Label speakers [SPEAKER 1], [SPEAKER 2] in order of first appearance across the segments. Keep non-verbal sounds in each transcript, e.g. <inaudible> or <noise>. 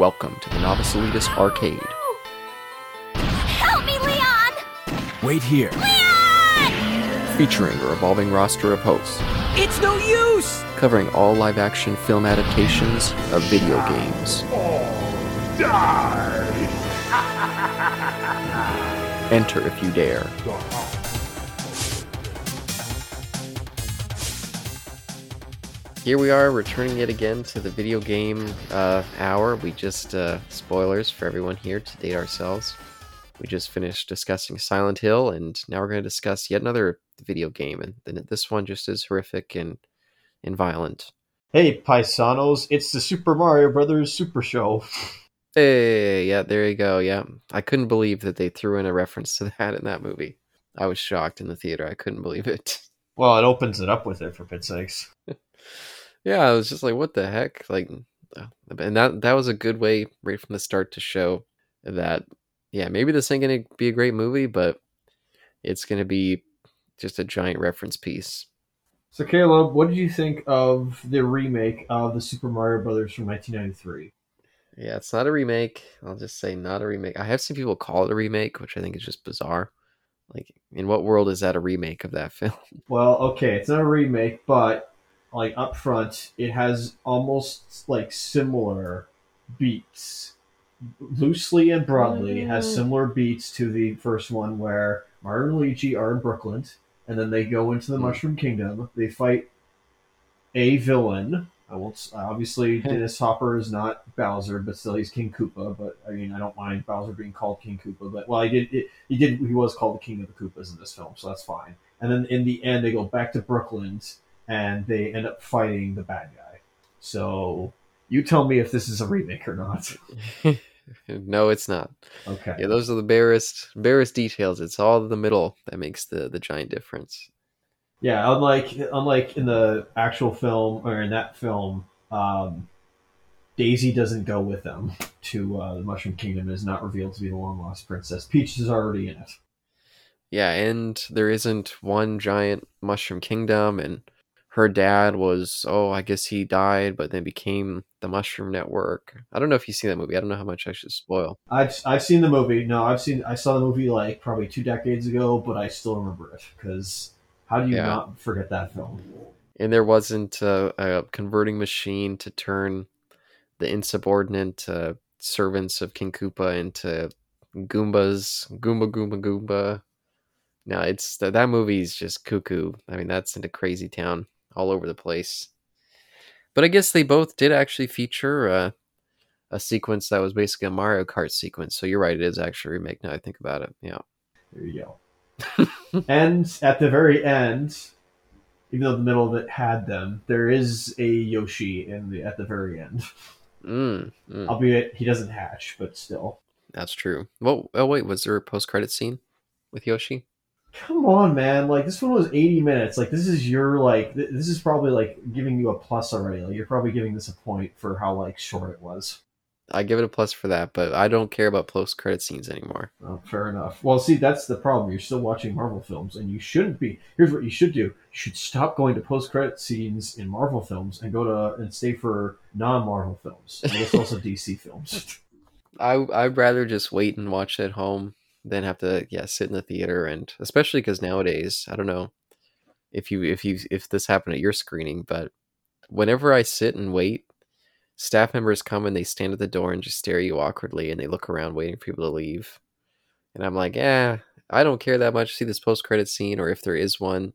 [SPEAKER 1] Welcome to the Novice Elitist Arcade.
[SPEAKER 2] Help me, Leon!
[SPEAKER 3] Wait here.
[SPEAKER 2] Leon!
[SPEAKER 1] Featuring a revolving roster of hosts,
[SPEAKER 3] It's no use!
[SPEAKER 1] covering all live action film adaptations of video games. Oh, die. <laughs> Enter if you dare. Here we are, returning yet again to the video game uh, hour. We just, uh, spoilers for everyone here to date ourselves. We just finished discussing Silent Hill, and now we're going to discuss yet another video game, and then this one just as horrific and, and violent.
[SPEAKER 4] Hey, paisanos, it's the Super Mario Brothers Super Show. <laughs>
[SPEAKER 1] Hey, yeah, there you go. Yeah, I couldn't believe that they threw in a reference to <laughs> that in that movie. I was shocked in the theater. I couldn't believe it.
[SPEAKER 4] Well, it opens it up with it, for pit's sakes. <laughs>
[SPEAKER 1] Yeah, I was just like, what the heck? Like, uh, and that that was a good way right from the start to show that, yeah, maybe this ain't gonna be a great movie, but it's gonna be just a giant reference piece.
[SPEAKER 4] So, Caleb, what did you think of the remake of the Super Mario Brothers from 1993?
[SPEAKER 1] Yeah, it's not a remake. I'll just say not a remake. I have seen people call it a remake, which I think is just bizarre. Like, in what world is that a remake of that <laughs> film?
[SPEAKER 4] Well, okay, it's not a remake, but like up front, it has almost like similar beats. Loosely and broadly, it has
[SPEAKER 1] Mm.
[SPEAKER 4] similar beats to the first one where Mario and Luigi are in Brooklyn, and then they go into the
[SPEAKER 1] Mm.
[SPEAKER 4] Mushroom Kingdom. They fight a villain. I won't. Obviously, <laughs> Dennis Hopper is not Bowser, but still he's King Koopa. But I mean, I don't mind Bowser being called King Koopa. But well, he did. It, he did. He was called the King of the Koopas in this film, so that's fine. And then in the end, they go back to Brooklyn, and they end up fighting the bad guy. So you tell me if this is a remake or not. <laughs>
[SPEAKER 1] no, it's not.
[SPEAKER 4] Okay.
[SPEAKER 1] Yeah, those are the barest barest details. It's all the middle that makes the the giant difference.
[SPEAKER 4] Yeah, unlike unlike in the actual film or in that film, um, Daisy doesn't go with them to uh, the Mushroom Kingdom. and is not revealed to be the long lost princess. Peach is already in it.
[SPEAKER 1] Yeah, and there isn't one giant mushroom kingdom and her dad was oh, I guess he died but then became the Mushroom Network. I don't know if you see that movie. I don't know how much I should spoil.
[SPEAKER 4] I've I've seen the movie. No, I've seen I saw the movie like probably two decades ago, but I still remember it because how do you
[SPEAKER 1] Yeah.
[SPEAKER 4] not forget that film?
[SPEAKER 1] And there wasn't a, a converting machine to turn the insubordinate uh, servants of King Koopa into Goombas, Goomba Goomba Goomba. No, it's that that movie's just cuckoo. I mean, that's into crazy town all over the place. But I guess they both did actually feature uh, a sequence that was basically a Mario Kart sequence. So you're right, it is actually a remake. Now I think about it, yeah.
[SPEAKER 4] There you go. <laughs> and at the very end, even though the middle of it had them, there is a Yoshi in the at the very end.
[SPEAKER 1] Mm, mm,
[SPEAKER 4] Albeit he doesn't hatch, but still.
[SPEAKER 1] that's true. Well, oh wait, was there a post credit scene with Yoshi?
[SPEAKER 4] Come on, man! Like this one was eighty minutes. Like this is your like th- this is probably like giving you a plus already. Like you're probably giving this a point for how like short it was.
[SPEAKER 1] I give it a plus for that, but I don't care about post credit scenes anymore.
[SPEAKER 4] Oh, fair enough. Well, see, that's the problem. You're still watching Marvel films, and you shouldn't be. Here's what you should do: you should stop going to post-credit scenes in Marvel films and go to and stay for non-Marvel films. And it's also <laughs> DC films.
[SPEAKER 1] I I'd rather just wait and watch it at home than have to yeah sit in the theater and especially because nowadays I don't know if you if you if this happened at your screening, but whenever I sit and wait, staff members come and they stand at the door and just stare at you awkwardly and they look around waiting for people to leave, and I'm like, yeah, I don't care that much to see this post credit scene or if there is one,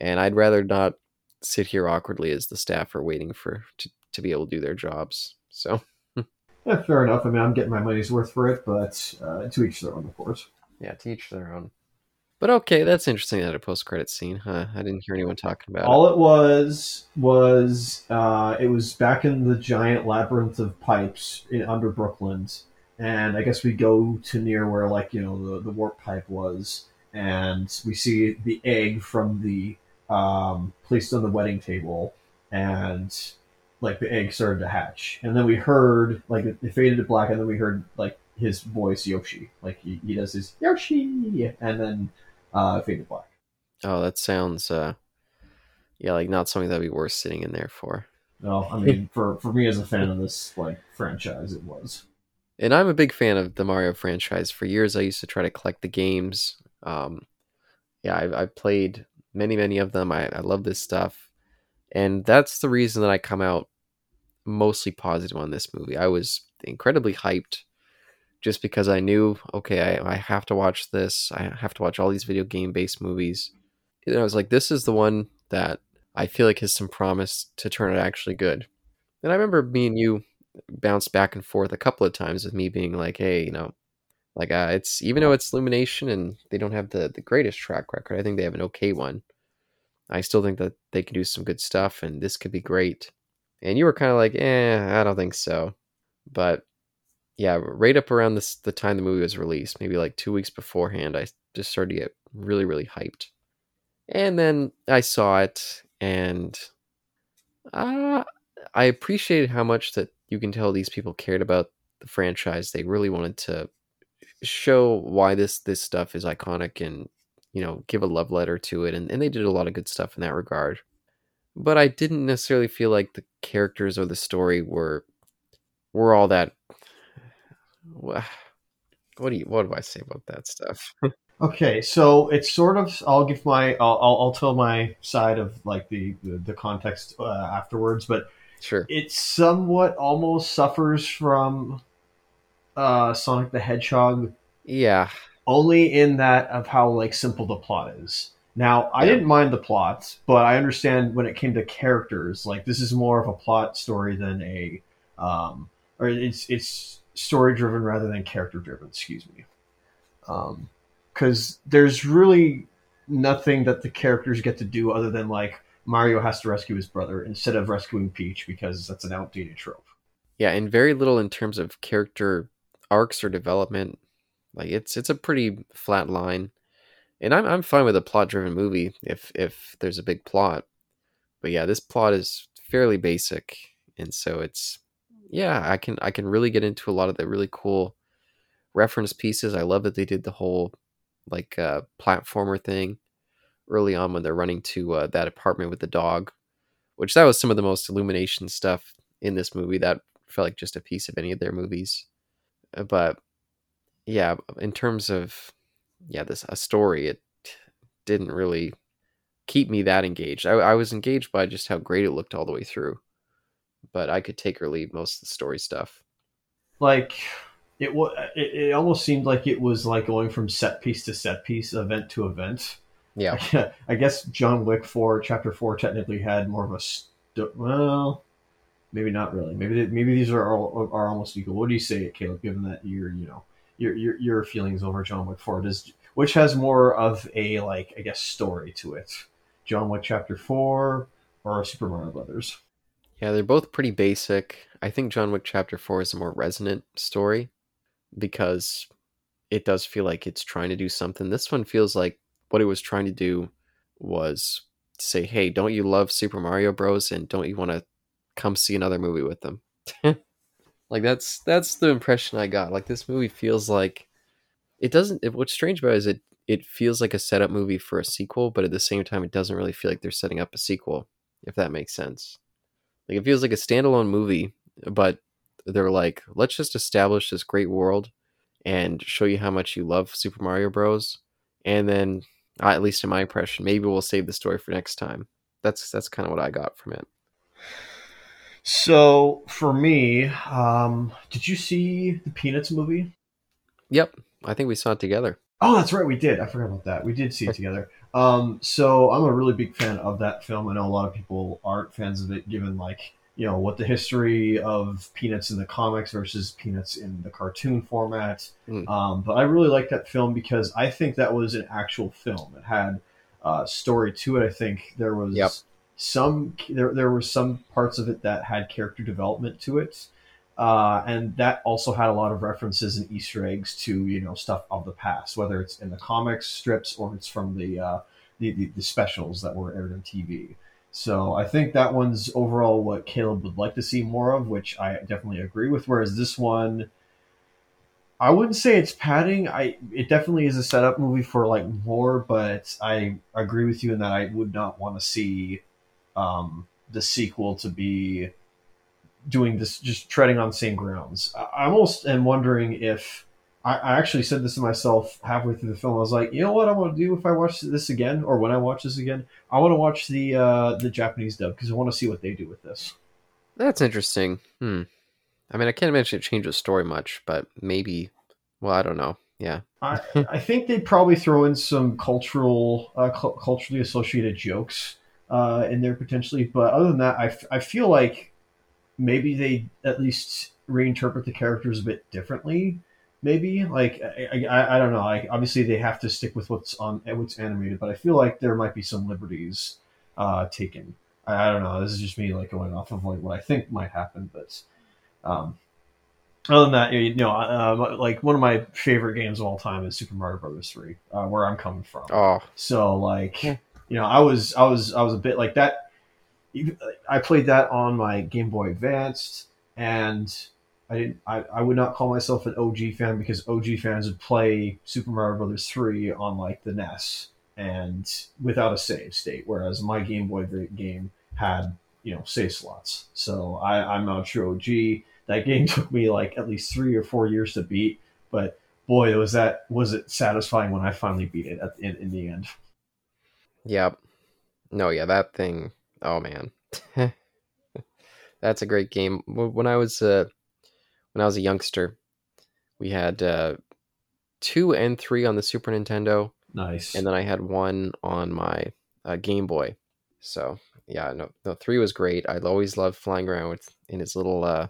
[SPEAKER 1] and I'd rather not sit here awkwardly as the staff are waiting for to, to be able to do their jobs. So.
[SPEAKER 4] Yeah, fair enough. I mean, I'm getting my money's worth for it, but uh, to each their own, of course.
[SPEAKER 1] Yeah, to each their own. But okay, that's interesting that a post credit scene, huh? I didn't hear anyone talking about it.
[SPEAKER 4] All it was was uh, it was back in the giant labyrinth of pipes in under Brooklands, and I guess we go to near where like you know the, the warp pipe was, and we see the egg from the um, placed on the wedding table, and like the egg started to hatch, and then we heard like it, it faded to black, and then we heard like his voice Yoshi, like he, he does his Yoshi, and then uh, faded to black.
[SPEAKER 1] Oh, that sounds uh yeah, like not something that'd be worth sitting in there for.
[SPEAKER 4] No, I mean <laughs> for for me as a fan of this like franchise, it was.
[SPEAKER 1] And I'm a big fan of the Mario franchise. For years, I used to try to collect the games. Um, yeah, I've, I've played many, many of them. I, I love this stuff. And that's the reason that I come out mostly positive on this movie. I was incredibly hyped just because I knew, okay, I, I have to watch this. I have to watch all these video game based movies. And I was like, this is the one that I feel like has some promise to turn out actually good. And I remember me and you bounced back and forth a couple of times with me being like, hey, you know, like uh, it's even though it's Illumination and they don't have the the greatest track record, I think they have an okay one. I still think that they can do some good stuff, and this could be great. And you were kind of like, eh, I don't think so. But yeah, right up around this the time the movie was released, maybe like two weeks beforehand, I just started to get really, really hyped. And then I saw it, and uh, I appreciated how much that you can tell these people cared about the franchise. They really wanted to show why this this stuff is iconic and you know give a love letter to it, and, and they did a lot of good stuff in that regard. But I didn't necessarily feel like the characters or the story were were all that. What do you what do I say about that stuff?
[SPEAKER 4] Okay, so it's sort of. I'll give my. I'll, I'll, I'll tell my side of like the the, the context uh, afterwards, but
[SPEAKER 1] sure.
[SPEAKER 4] it somewhat almost suffers from uh, Sonic the Hedgehog,
[SPEAKER 1] Yeah.
[SPEAKER 4] only in that of how like simple the plot is. Now, I
[SPEAKER 1] Yeah.
[SPEAKER 4] didn't mind the plots, but I understand when it came to characters, like this is more of a plot story than a, um, or it's it's story driven rather than character driven. Excuse me, because there's really nothing that the characters get to do other than like Mario has to rescue his brother instead of rescuing Peach because that's an outdated trope.
[SPEAKER 1] Yeah, and very little in terms of character arcs or development. Like it's it's a pretty flat line. And I'm I'm fine with a plot driven movie if if there's a big plot. But yeah, this plot is fairly basic. And so it's yeah, I can I can really get into a lot of the really cool reference pieces. I love that they did the whole like uh platformer thing early on when they're running to uh, that apartment with the dog, which that was some of the most illumination stuff in this movie that felt like just a piece of any of their movies. Uh, But yeah, in terms of yeah, this a story, it didn't really keep me that engaged. I, I was engaged by just how great it looked all the way through, but I could take or leave most of the story stuff.
[SPEAKER 4] like it was it, it almost seemed like it was like going from set piece to set piece event to event
[SPEAKER 1] Yeah,
[SPEAKER 4] i guess john wick 4 chapter 4 technically had more of a st- well maybe not really maybe they- maybe these are all, are almost equal what do you say caleb given that you're you know your your, your feelings over john wick 4 does which has more of a like i guess story to it john wick chapter 4 or super mario brothers
[SPEAKER 1] yeah, they're both pretty basic. I think John Wick Chapter Four is a more resonant story because it does feel like it's trying to do something. This one feels like what it was trying to do was say, "Hey, don't you love Super Mario Bros. and don't you want to come see another movie with them?" <laughs> like that's that's the impression I got. Like this movie feels like it doesn't. It, what's strange about it is it it feels like a setup movie for a sequel, but at the same time, it doesn't really feel like they're setting up a sequel. If that makes sense. Like it feels like a standalone movie, but they're like, let's just establish this great world and show you how much you love Super Mario Bros. And then, at least in my impression, maybe we'll save the story for next time. That's that's kind of what I got from it.
[SPEAKER 4] So for me, um, did you see the Peanuts movie?
[SPEAKER 1] Yep, I think we saw it together.
[SPEAKER 4] Oh, that's right, we did. I forgot about that. We did see it together. Um, so I'm a really big fan of that film. I know a lot of people aren't fans of it, given like you know what the history of Peanuts in the comics versus Peanuts in the cartoon format.
[SPEAKER 1] Mm.
[SPEAKER 4] Um, but I really like that film because I think that was an actual film. It had uh, story to it. I think there was
[SPEAKER 1] Yep.
[SPEAKER 4] Some there there were some parts of it that had character development to it. Uh, and that also had a lot of references and Easter eggs to you know stuff of the past, whether it's in the comics strips or it's from the uh, the, the, the specials that were aired on TV. So I think that one's overall what Caleb would like to see more of, which I definitely agree with. Whereas this one, I wouldn't say it's padding. I it definitely is a setup movie for like more, but I agree with you in that I would not want to see um, the sequel to be doing this, just treading on the same grounds. I, almost am wondering if I, I actually said this to myself halfway through the film. I was like, you know what I want to do if I watch this again, or when I watch this again, I want to watch the uh, the Japanese dub because I want to see what they do with this.
[SPEAKER 1] That's interesting. Hmm. I mean, I can't imagine it changes the story much, but maybe. Well, I don't know. Yeah.
[SPEAKER 4] I, <laughs> I think they'd probably throw in some cultural, uh, cu- culturally associated jokes uh, in there potentially, but other than that, I, f- I feel like maybe they at least reinterpret the characters a bit differently. Maybe like I, I, I don't know. Like obviously they have to stick with what's on what's animated, but I feel like there might be some liberties uh, taken. I, I don't know. This is just me like going off of like what I think might happen, but um, other than that, you know, uh, like one of my favorite games of all time is Super Mario Brothers Three, uh, where I'm coming from.
[SPEAKER 1] Oh,
[SPEAKER 4] So like,
[SPEAKER 1] Yeah.
[SPEAKER 4] You know, I was I was I was a bit like that. I played that on my Game Boy Advanced, and I didn't. I, I would not call myself an OG fan because OG fans would play Super Mario Brothers Three on like the NES and without a save state, whereas my Game Boy game had you know save slots. So I, I'm not true OG. That game <laughs> took me like at least three or four years to beat, but boy, was that was it satisfying when I finally beat it at, in, in the end.
[SPEAKER 1] Yeah. No, yeah, that thing. Oh man, <laughs> that's a great game. When I was uh, when I was a youngster, we had uh, two and three on the Super Nintendo,
[SPEAKER 4] Nice.
[SPEAKER 1] and then I had one on my uh, Game Boy. So yeah, no, no, three was great. I always loved flying around with in his little uh,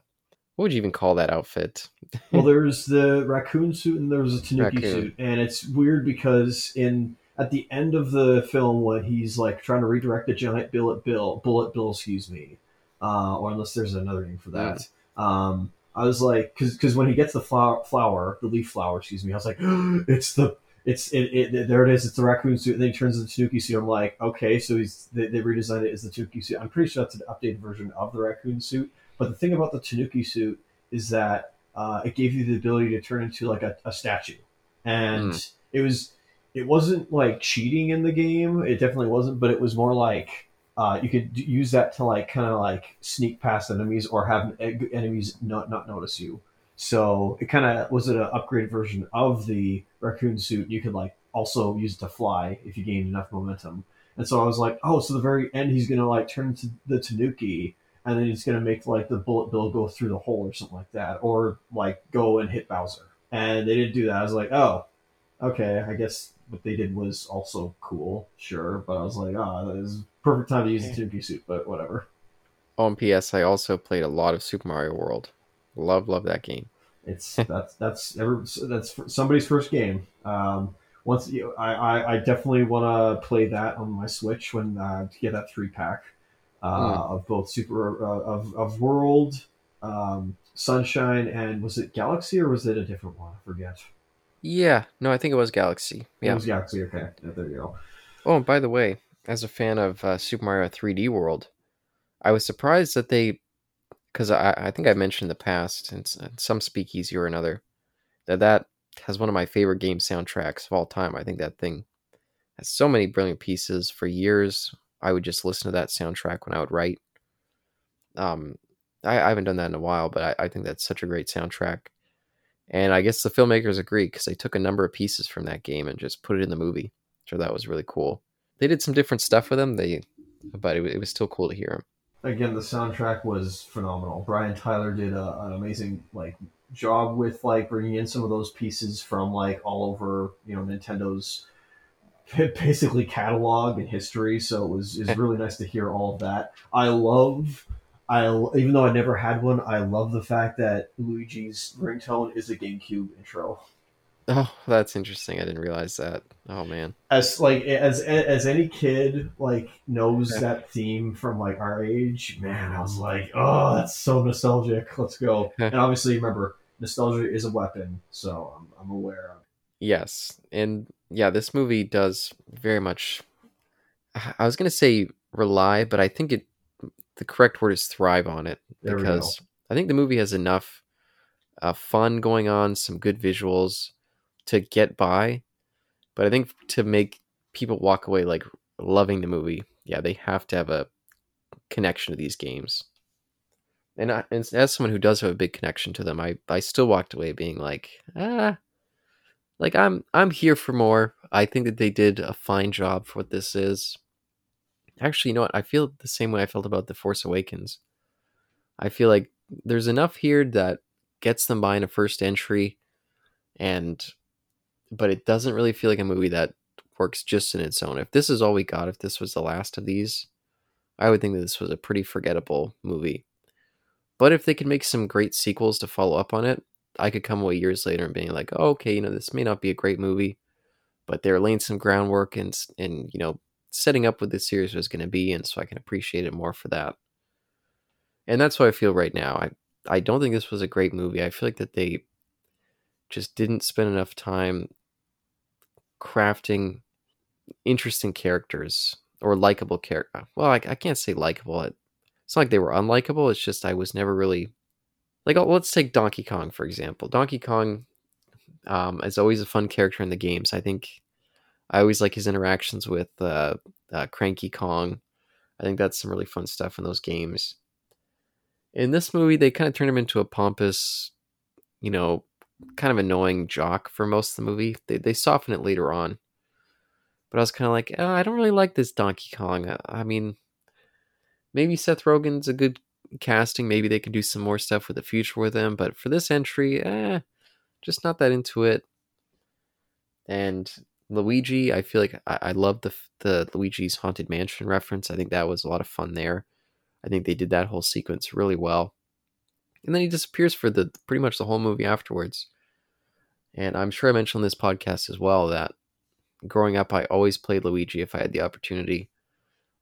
[SPEAKER 1] what would you even call that outfit?
[SPEAKER 4] well, <laughs> there's the raccoon suit and there's a Tanuki
[SPEAKER 1] Raccoon.
[SPEAKER 4] suit, and it's weird because in at the end of the film when he's like trying to redirect the giant bullet bill, bullet bill, excuse me, uh, or unless there's another name for that. Um, I was like, because when he gets the flower, flower, the leaf flower, excuse me, I was like, <gasps> it's the it's it, it there it is, it's the raccoon suit, and then he turns into the Tanuki suit. I'm like, okay, so he's they, they redesigned it as the Tanuki suit. I'm pretty sure that's an updated version of the raccoon suit. But the thing about the Tanuki suit is that uh, it gave you the ability to turn into like a, a statue, and it was it wasn't like cheating in the game. It definitely wasn't, but it was more like uh, you could use that to like kind of like sneak past enemies or have enemies not not notice you. So it kind of was it an upgraded version of the raccoon suit. You could like also use it to fly if you gained enough momentum. And so I was like, oh, so the very end he's gonna like turn into the Tanuki, and then he's gonna make like the bullet bill go through the hole or something like that, or like go and hit Bowser. And they didn't do that. I was like, oh, okay, I guess what they did was also cool, sure. But I was like, ah, that is perfect time to use the Tanuki suit, but whatever.
[SPEAKER 1] On PS, I also played a lot of Super Mario World. Love, love that game.
[SPEAKER 4] It's <laughs> that's that's ever that's somebody's first game. Um, once you, I, I I definitely want to play that on my Switch when uh, to get that three pack uh, of both Super uh, of of World, um, Sunshine, and was it Galaxy or was it a different one? I forget.
[SPEAKER 1] Yeah, no, I think it was Galaxy.
[SPEAKER 4] It
[SPEAKER 1] Yeah.
[SPEAKER 4] was Galaxy. Okay, yeah, there you go.
[SPEAKER 1] Oh, and by the way, as a fan of uh, Super Mario 3D World, I was surprised that they, because I, I think I mentioned in the past, in, in some speakeasy or another, that that has one of my favorite game soundtracks of all time. I think that thing has so many brilliant pieces. For years, I would just listen to that soundtrack when I would write. Um, I, I haven't done that in a while, but I, I think that's such a great soundtrack. And I guess the filmmakers agree because they took a number of pieces from that game and just put it in the movie. So that was really cool. They did some different stuff with them. They, but it, it was still cool to hear them.
[SPEAKER 4] again the soundtrack was phenomenal brian tyler did a, an amazing like job with like bringing in some of those pieces from like all over you know nintendo's <laughs> basically catalog and history so it was is <laughs> really nice to hear all of that i love i even though i never had one i love the fact that luigi's ringtone is a gamecube intro
[SPEAKER 1] Oh, that's interesting. I didn't realize that. Oh man.
[SPEAKER 4] as like as as any kid like knows that theme from like our age man i was like oh that's so nostalgic let's go <laughs> and obviously remember nostalgia is a weapon so i'm, I'm aware of
[SPEAKER 1] Yes, and yeah, this movie does very much. I was gonna say rely, but I think it the correct word is thrive on it
[SPEAKER 4] There
[SPEAKER 1] because I think the movie has enough uh, fun going on, some good visuals to get by, but I think to make people walk away like loving the movie, yeah, they have to have a connection to these games. And, I, and as someone who does have a big connection to them, I, I still walked away being like, ah, like I'm I'm here for more. I think that they did a fine job for what this is. Actually, you know what? I feel the same way I felt about The Force Awakens. I feel like there's enough here that gets them by in a first entry, and but it doesn't really feel like a movie that works just in its own. If this is all we got, if this was the last of these, I would think that this was a pretty forgettable movie. But if they could make some great sequels to follow up on it, I could come away years later and being like, oh, okay, you know, this may not be a great movie, but they're laying some groundwork and and you know setting up what this series was going to be, and so I can appreciate it more for that. And that's how I feel right now. I I don't think this was a great movie. I feel like that they just didn't spend enough time crafting interesting characters or likable character. Well, I, I can't say likable. It's not like they were unlikable. It's just I was never really like oh, let's take Donkey Kong for example. Donkey Kong um, is always a fun character in the games. I think I always like his interactions with uh, uh, Cranky Kong. I think that's some really fun stuff in those games. In this movie, they kind of turn him into a pompous, you know, kind of annoying jock for most of the movie. They they soften it later on, but I was kind of like, oh, I don't really like this Donkey Kong. I, I mean, maybe Seth Rogen's a good casting. Maybe they could do some more stuff with the future with him. But for this entry, eh, just not that into it. And Luigi, I feel like I, I love the the Luigi's Haunted Mansion reference. I think that was a lot of fun there. I think they did that whole sequence really well. And then he disappears for the pretty much the whole movie afterwards. And I'm sure I mentioned on this podcast as well that growing up, I always played Luigi if I had the opportunity.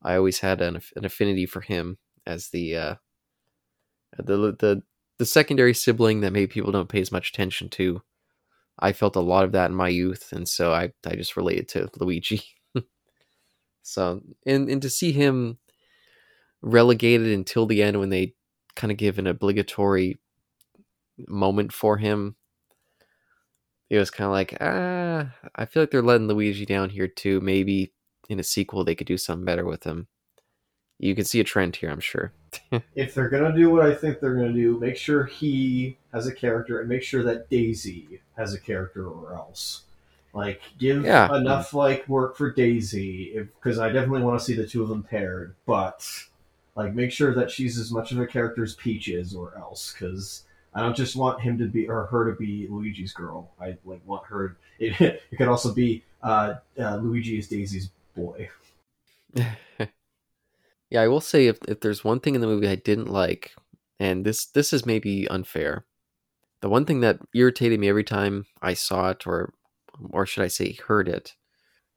[SPEAKER 1] I always had an, an affinity for him as the uh, the the the secondary sibling that maybe people don't pay as much attention to. I felt a lot of that in my youth, and so I I just related to Luigi. <laughs> so and and to see him relegated until the end when they kind of give an obligatory moment for him. It was kind of like, ah, I feel like they're letting Luigi down here too. Maybe in a sequel they could do something better with him you can see a trend here, I'm sure. <laughs>
[SPEAKER 4] if they're gonna do what I think they're gonna do, make sure he has a character and make sure that Daisy has a character, or else. Like, give
[SPEAKER 1] Yeah.
[SPEAKER 4] enough like work for Daisy, because I definitely want to see the two of them paired. But like, make sure that she's as much of a character as Peach is, or else, because I don't just want him to be or her to be Luigi's girl. I like want her. <laughs> It, it could also be uh, uh, Luigi is Daisy's boy. <laughs>
[SPEAKER 1] Yeah, I will say if if there's one thing in the movie I didn't like, and this this is maybe unfair, the one thing that irritated me every time I saw it, or or should I say heard it,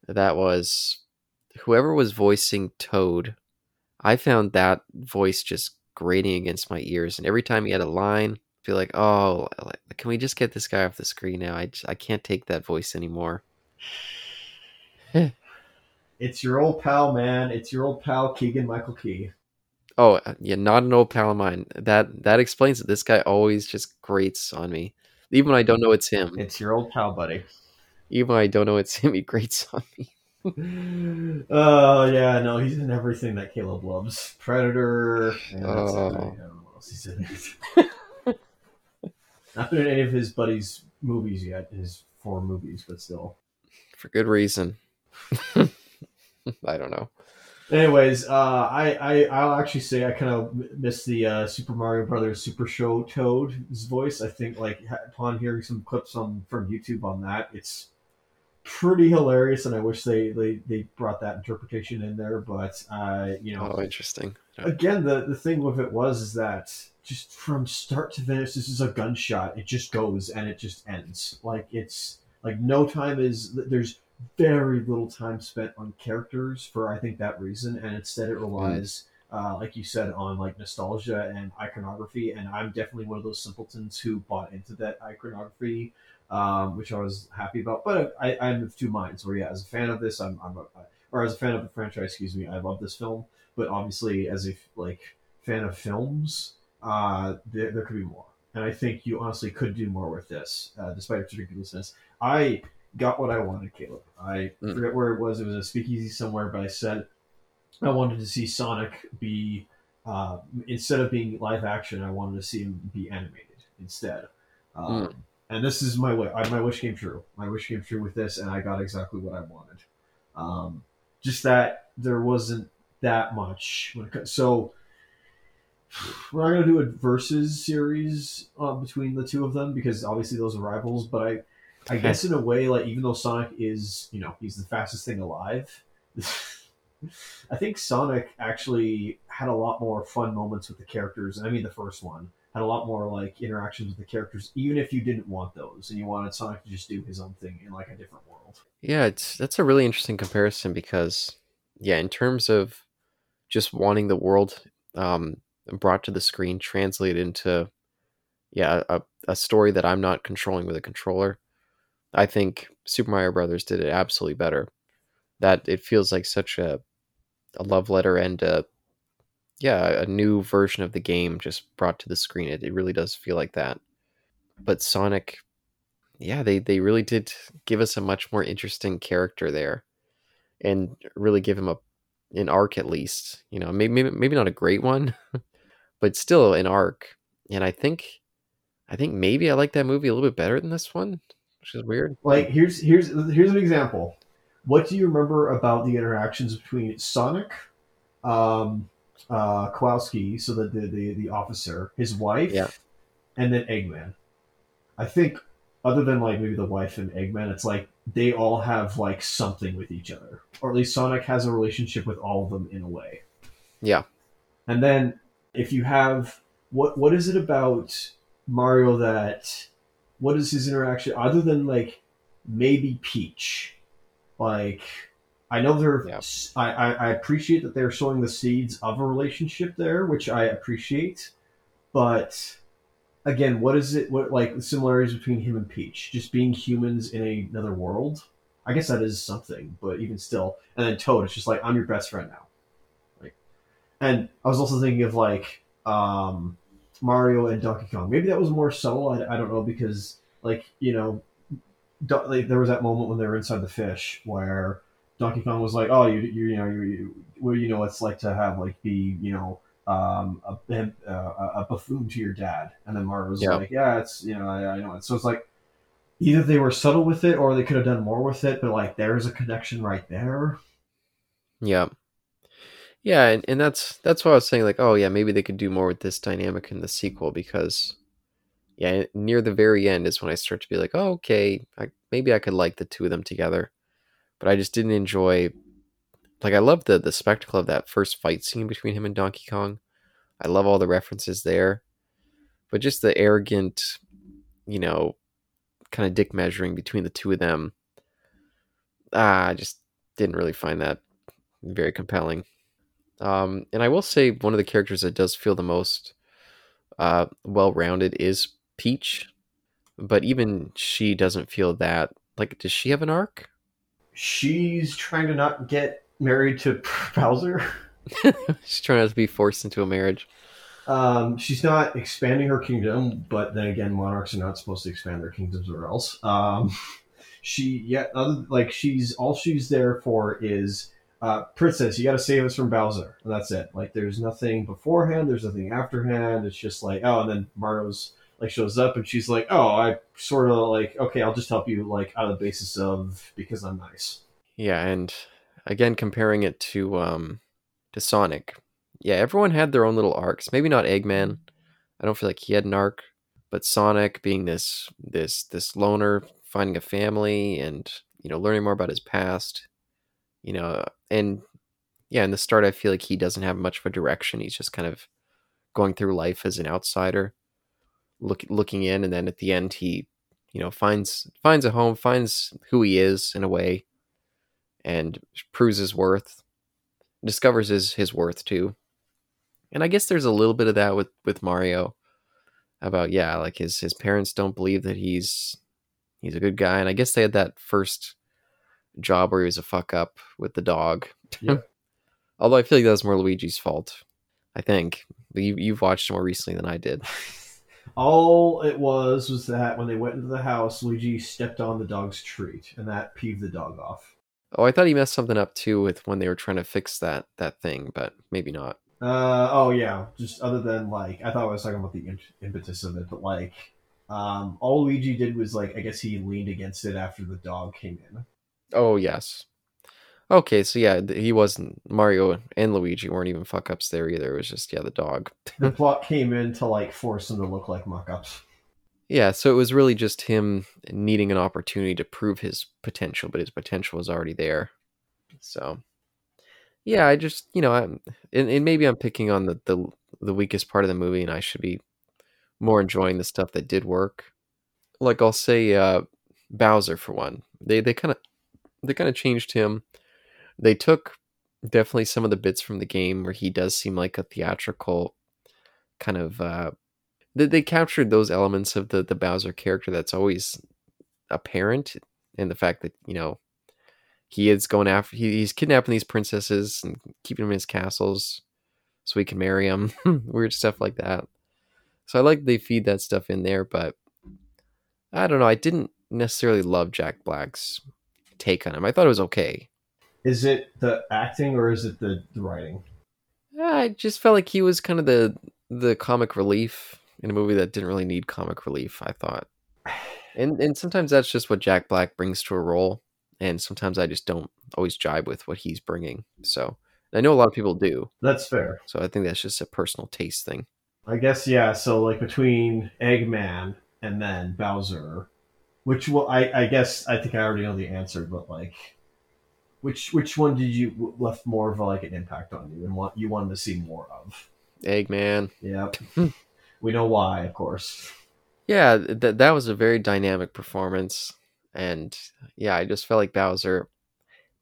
[SPEAKER 1] that was whoever was voicing Toad. I found that voice just grating against my ears, and every time he had a line, I feel like, oh, can we just get this guy off the screen now? I just, I can't take that voice anymore.
[SPEAKER 4] It's your old pal, man. It's your old pal Keegan Michael Key.
[SPEAKER 1] Oh uh, yeah, not an old pal of mine. That that explains it. This guy always just grates on me, even when I don't know it's him.
[SPEAKER 4] It's your old pal, buddy.
[SPEAKER 1] Even when I don't know it's him, he grates on me. <laughs>
[SPEAKER 4] Oh yeah, no, he's in everything that Caleb loves. Predator. And.
[SPEAKER 1] Oh.
[SPEAKER 4] I don't know what else he's <laughs> in. Not been in any of his buddies' movies yet. His four movies, but still.
[SPEAKER 1] For good reason. <laughs> I don't know.
[SPEAKER 4] Anyways, uh, I, I I'll actually say I kind of miss the uh, Super Mario Brothers Super Show Toad's voice. I think like upon hearing some clips on from YouTube on that, it's pretty hilarious, and I wish they they, they brought that interpretation in there. But uh, you know,
[SPEAKER 1] Oh, interesting.
[SPEAKER 4] again, the the thing with it was is that just from start to finish, this is a gunshot. It just goes and it just ends. Like it's like no time is there's very little time spent on characters for I think that reason, and instead it relies. Uh, like you said, on like nostalgia and iconography, and I'm definitely one of those simpletons who bought into that iconography, um, which I was happy about. But I, I'm of two minds. Where yeah, as a fan of this, I'm, I'm a, or as a fan of the franchise, excuse me, I love this film. But obviously, as a like fan of films, uh, there, there could be more. And I think you honestly could do more with this, uh, despite its ridiculousness. I got what I wanted, Caleb. I
[SPEAKER 1] Mm.
[SPEAKER 4] forget where it was. It was a speakeasy somewhere, but I said I wanted to see Sonic be uh, instead of being live action, I wanted to see him be animated instead. Um, And this is my wish. My wish came true. My wish came true with this, and I got exactly what I wanted. Um, just that there wasn't that much. When it, so we're not gonna do a versus series uh, between the two of them because obviously those are rivals. But I, I guess in a way, like even though Sonic is, you know, he's the fastest thing alive. <laughs> I think Sonic actually had a lot more fun moments with the characters. I mean, the first one had a lot more like interactions with the characters, even if you didn't want those and you wanted Sonic to just do his own thing in like a different world.
[SPEAKER 1] Yeah, it's that's a really interesting comparison because yeah, in terms of just wanting the world um, brought to the screen translated into yeah a, a story that I'm not controlling with a controller, I think Super Mario Brothers did it absolutely better. That it feels like such a a love letter and a yeah a new version of the game just brought to the screen. It, it really does feel like that. But Sonic yeah, they they really did give us a much more interesting character there, and really give him a an arc at least. You know, maybe maybe, maybe not a great one, <laughs> but still an arc. And I think, I think maybe I like that movie a little bit better than this one, which is weird.
[SPEAKER 4] Like here's here's here's an example. What do you remember about the interactions between Sonic, um, uh, Kowalski, so the, the the the officer, his wife,
[SPEAKER 1] Yeah.
[SPEAKER 4] and then Eggman? I think other than like maybe the wife and Eggman, it's like they all have like something with each other, or at least Sonic has a relationship with all of them in a way.
[SPEAKER 1] Yeah,
[SPEAKER 4] And then if you have what what is it about Mario that what is his interaction other than like maybe Peach? Like I know they're
[SPEAKER 1] Yeah.
[SPEAKER 4] I, I, I appreciate that they're sowing the seeds of a relationship there, which I appreciate. But again, what is it what like the similarities between him and Peach? Just being humans in a, another world? I guess that is something, but even still. And then Toad, it's just like I'm your best friend now. Like, and I was also thinking of like um, Mario and Donkey Kong. Maybe that was more subtle. I, I don't know because like you know, Do- like, there was that moment when they were inside the fish where Donkey Kong was like, "Oh, you you, you know you, you well you know what it's like to have like be you know um, a, a a buffoon to your dad," and then Mario was
[SPEAKER 1] Yeah.
[SPEAKER 4] like, "Yeah, it's you know I, I know it." So it's like either they were subtle with it or they could have done more with it, but like there's a connection right there.
[SPEAKER 1] yeah, yeah, and, and that's that's why I was saying like, oh yeah, maybe they could do more with this dynamic in the sequel because yeah, near the very end is when I start to be like, oh okay, I, maybe I could like the two of them together, but I just didn't enjoy. Like I love the the spectacle of that first fight scene between him and Donkey Kong. I love all the references there, but just the arrogant, you know, kind of dick measuring between the two of them. Ah, I just didn't really find that very compelling. Um, and I will say one of the characters that does feel the most uh, well rounded is Peach, but even she doesn't feel that. Like, does she have an arc?
[SPEAKER 4] She's trying to not get married to <laughs> Bowser. <laughs>
[SPEAKER 1] She's trying not to be forced into a marriage.
[SPEAKER 4] Um, she's not expanding her kingdom, but then again, monarchs are not supposed to expand their kingdoms or else. Um, <laughs> she, yeah, other like she's all she's there for is, uh, princess, you got to save us from Bowser, and that's it. Like, there's nothing beforehand, there's nothing afterhand. It's just like, oh, and then Mario's like shows up, and she's like, oh, I sort of like, okay, I'll just help you, like, on the basis of because I'm nice.
[SPEAKER 1] Yeah, and again, comparing it to um to Sonic, yeah, everyone had their own little arcs. Maybe not Eggman. I don't feel like he had an arc, but Sonic being this this this loner, finding a family, and you know, learning more about his past. You know, and yeah, in the start, I feel like he doesn't have much of a direction. He's just kind of going through life as an outsider, look looking in, and then at the end, he you know finds finds a home, finds who he is in a way, and proves his worth, discovers his his worth too. And I guess there's a little bit of that with with Mario about yeah, like his his parents don't believe that he's he's a good guy, and I guess they had that first job where he was a fuck up with the dog.
[SPEAKER 4] Yeah. <laughs>
[SPEAKER 1] Although I feel like that was more Luigi's fault. I think you you've watched more recently than I did. <laughs>
[SPEAKER 4] All it was was that when they went into the house, Luigi stepped on the dog's treat, and that peeved the dog off.
[SPEAKER 1] Oh, I thought he messed something up too with when they were trying to fix that that thing, but maybe not.
[SPEAKER 4] Uh, oh yeah, just other than like I thought I was talking about the impetus of it, but like um, all Luigi did was like I guess he leaned against it after the dog came in.
[SPEAKER 1] Oh yes. Okay, so yeah, he wasn't Mario and Luigi weren't even fuck ups there either. It was just yeah, the dog. <laughs>
[SPEAKER 4] the plot came in to like force him to look like muck ups.
[SPEAKER 1] Yeah, so it was really just him needing an opportunity to prove his potential, but his potential was already there. So yeah, I just you know, I'm and, and maybe I'm picking on the, the the weakest part of the movie, and I should be more enjoying the stuff that did work. Like I'll say, uh, Bowser for one. They they kind of they kind of changed him. They took definitely some of the bits from the game where he does seem like a theatrical kind of. Uh, they, they captured those elements of the the Bowser character that's always apparent, and the fact that you know he is going after he, he's kidnapping these princesses and keeping them in his castles so he can marry them <laughs> weird stuff like that so i like they feed that stuff in there but i don't know i didn't necessarily love jack black's take on him i thought it was okay
[SPEAKER 4] Is it the acting or is it the, the writing?
[SPEAKER 1] i just felt like he was kind of the the comic relief in a movie that didn't really need comic relief i thought and and sometimes that's just what jack black brings to a role and sometimes I just don't always jibe with what he's bringing. So I know a lot of people do.
[SPEAKER 4] That's fair.
[SPEAKER 1] So I think that's just a personal taste thing.
[SPEAKER 4] I guess yeah. So like between Eggman and then Bowser, which will I I guess I think I already know the answer, but like. Which which one did you left more of a, like an impact on you and what you wanted to see more of?
[SPEAKER 1] Eggman.
[SPEAKER 4] Yep. <laughs> we know why, of course.
[SPEAKER 1] Yeah, that that was a very dynamic performance. And yeah, I just felt like Bowser.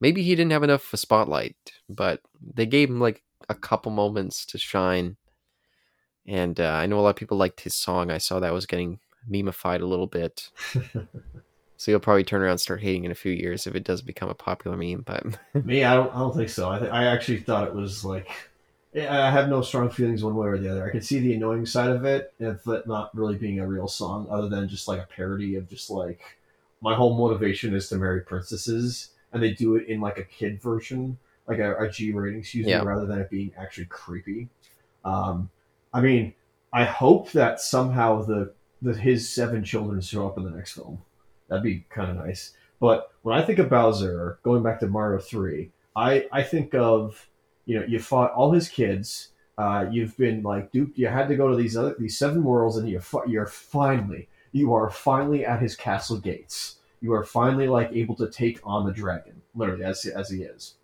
[SPEAKER 1] Maybe he didn't have enough of a spotlight, but they gave him like a couple moments to shine. And uh, I know a lot of people liked his song. I saw that was getting memeified a little bit. <laughs> so you'll probably turn around and start hating in a few years if it does become a popular meme. But <laughs>
[SPEAKER 4] me, I don't, I don't think so. I, th- I actually thought it was like I have no strong feelings one way or the other. I could see the annoying side of it, if it not really being a real song, other than just like a parody of just like my whole motivation is to marry princesses, and they do it in like a kid version, like a, a G rating, excuse
[SPEAKER 1] Yeah.
[SPEAKER 4] me, rather than it being actually creepy. Um, I mean, I hope that somehow the, the his seven children show up in the next film. That'd be kind of nice. But when I think of Bowser, going back to Mario Three, I I think of you know you fought all his kids. Uh, you've been like duped. You had to go to these other these seven worlds, and you fi- you're finally you are finally at his castle gates. You are finally like able to take on the dragon, literally as as he is.